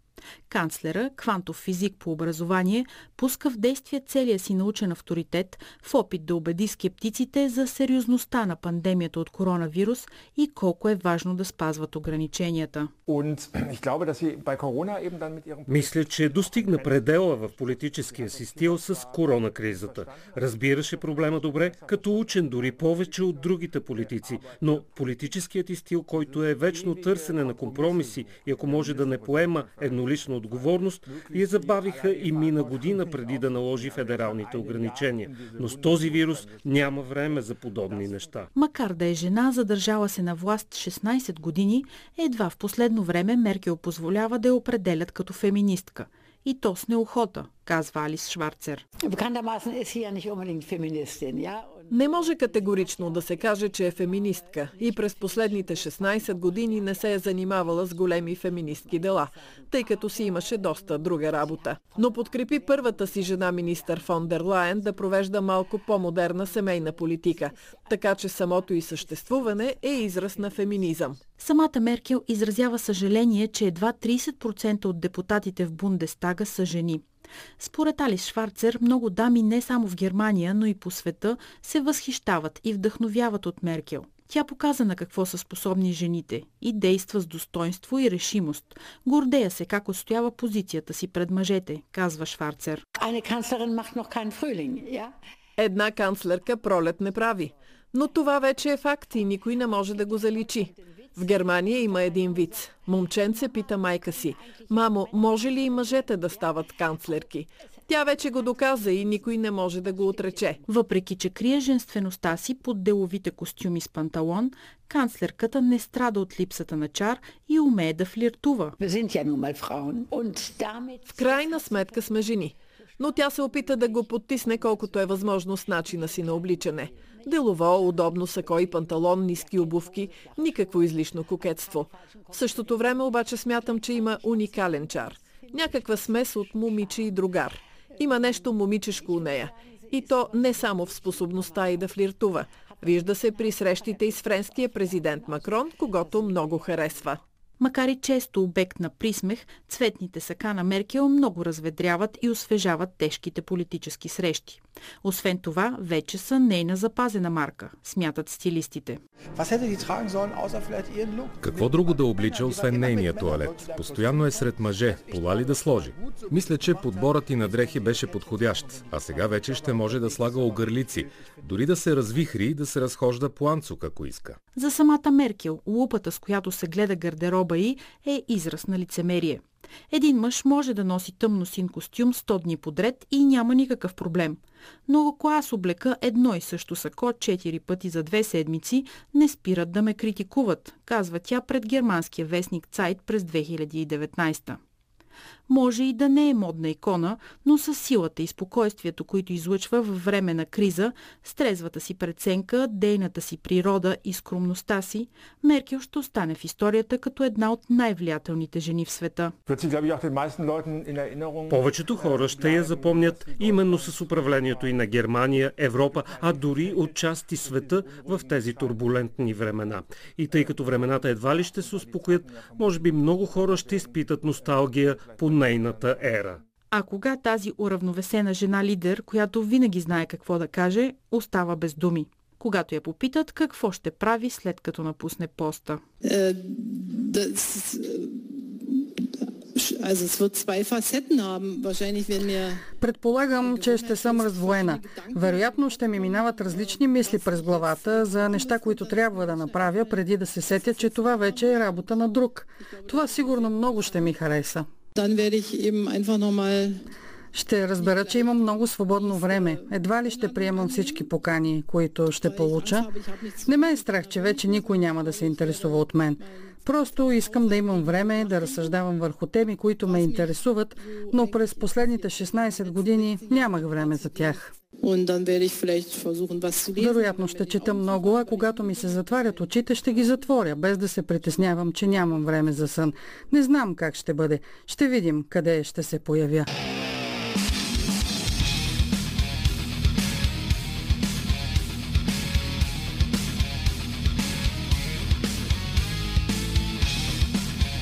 Канцлера, квантов физик по образование, пуска в действие целия си научен авторитет в опит да убеди скептиците за сериозността на пандемията от коронавирус и колко е важно да спазват ограниченията. Мисля, че достигна предела в политическия си стил с коронакризата. Разбираше проблема добре, като учен дори повече от другите политици, но политическият и стил, който е вечно търсене на компромиси и ако може да не поема еднолично отговорност, я забавиха и мина година преди да наложи федералните ограничения. Но с този вирус няма време за подобни неща. Макар да е жена, задържала се на власт 16 години, едва в последно време Меркел позволява да я определят като феминистка. И то с неохота, казва Алис Шварцер. Не може категорично да се каже, че е феминистка и през последните 16 години не се е занимавала с големи феминистки дела, тъй като си имаше доста друга работа. Но подкрепи първата си жена министър фон дер Лайен да провежда малко по-модерна семейна политика, така че самото и съществуване е израз на феминизъм. Самата Меркел изразява съжаление, че едва 30% от депутатите в Бундестага са жени. Според Алис Шварцер, много дами не само в Германия, но и по света се възхищават и вдъхновяват от Меркел. Тя показа на какво са способни жените и действа с достоинство и решимост. Гордея се как отстоява позицията си пред мъжете, казва Шварцер. Една канцлерка пролет не прави. Но това вече е факт и никой не може да го заличи. В Германия има един виц. Момченце пита майка си. Мамо, може ли и мъжете да стават канцлерки? Тя вече го доказа и никой не може да го отрече. Въпреки, че крие женствеността си под деловите костюми с панталон, канцлерката не страда от липсата на чар и умее да флиртува. В крайна сметка сме жени. Но тя се опита да го потисне колкото е възможно с начина си на обличане. Делово, удобно сако и панталон, ниски обувки, никакво излишно кокетство. В същото време обаче смятам, че има уникален чар. Някаква смес от момиче и другар. Има нещо момичешко у нея. И то не само в способността и да флиртува. Вижда се при срещите и с френския президент Макрон, когато много харесва. Макар и често обект на присмех, цветните сака на Меркел много разведряват и освежават тежките политически срещи. Освен това, вече са нейна запазена марка, смятат стилистите. Какво друго да облича, освен нейния туалет? Постоянно е сред мъже, пола ли да сложи? Мисля, че подборът и на дрехи беше подходящ, а сега вече ще може да слага огърлици, дори да се развихри и да се разхожда по анцук, ако иска. За самата Меркел, лупата, с която се гледа гардероба й, е израз на лицемерие. Един мъж може да носи тъмно син костюм 100 дни подред и няма никакъв проблем. Но ако аз облека едно и също сако 4 пъти за две седмици, не спират да ме критикуват, казва тя пред германския вестник Цайт през 2019 може и да не е модна икона, но с силата и спокойствието, които излъчва във време на криза, с трезвата си преценка, дейната си природа и скромността си, Меркел ще остане в историята като една от най-влиятелните жени в света. Повечето хора ще я запомнят именно с управлението и на Германия, Европа, а дори от части света в тези турбулентни времена. И тъй като времената едва ли ще се успокоят, може би много хора ще изпитат носталгия по нейната ера. А кога тази уравновесена жена лидер, която винаги знае какво да каже, остава без думи? Когато я попитат какво ще прави след като напусне поста. Е, Предполагам, че ще съм раздвоена. Вероятно ще ми минават различни мисли през главата за неща, които трябва да направя преди да се сетя, че това вече е работа на друг. Това сигурно много ще ми хареса. Ще разбера, че имам много свободно време. Едва ли ще приемам всички покани, които ще получа. Не ме е страх, че вече никой няма да се интересува от мен. Просто искам да имам време да разсъждавам върху теми, които ме интересуват, но през последните 16 години нямах време за тях. Вероятно ще чета много, а когато ми се затварят очите, ще ги затворя, без да се притеснявам, че нямам време за сън. Не знам как ще бъде. Ще видим къде ще се появя.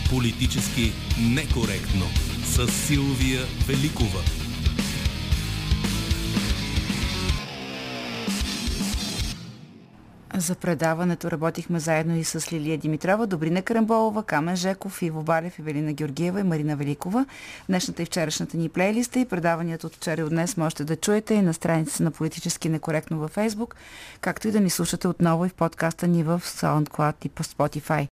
Политически некоректно. с Силвия Великова. За предаването работихме заедно и с Лилия Димитрова, Добрина Карамболова, Камен Жеков, Иво Балев, Евелина Георгиева и Марина Великова. Днешната и вчерашната ни плейлиста и предаванията от вчера и от днес можете да чуете и на страницата на Политически некоректно във Facebook, както и да ни слушате отново и в подкаста ни в SoundCloud и по Spotify.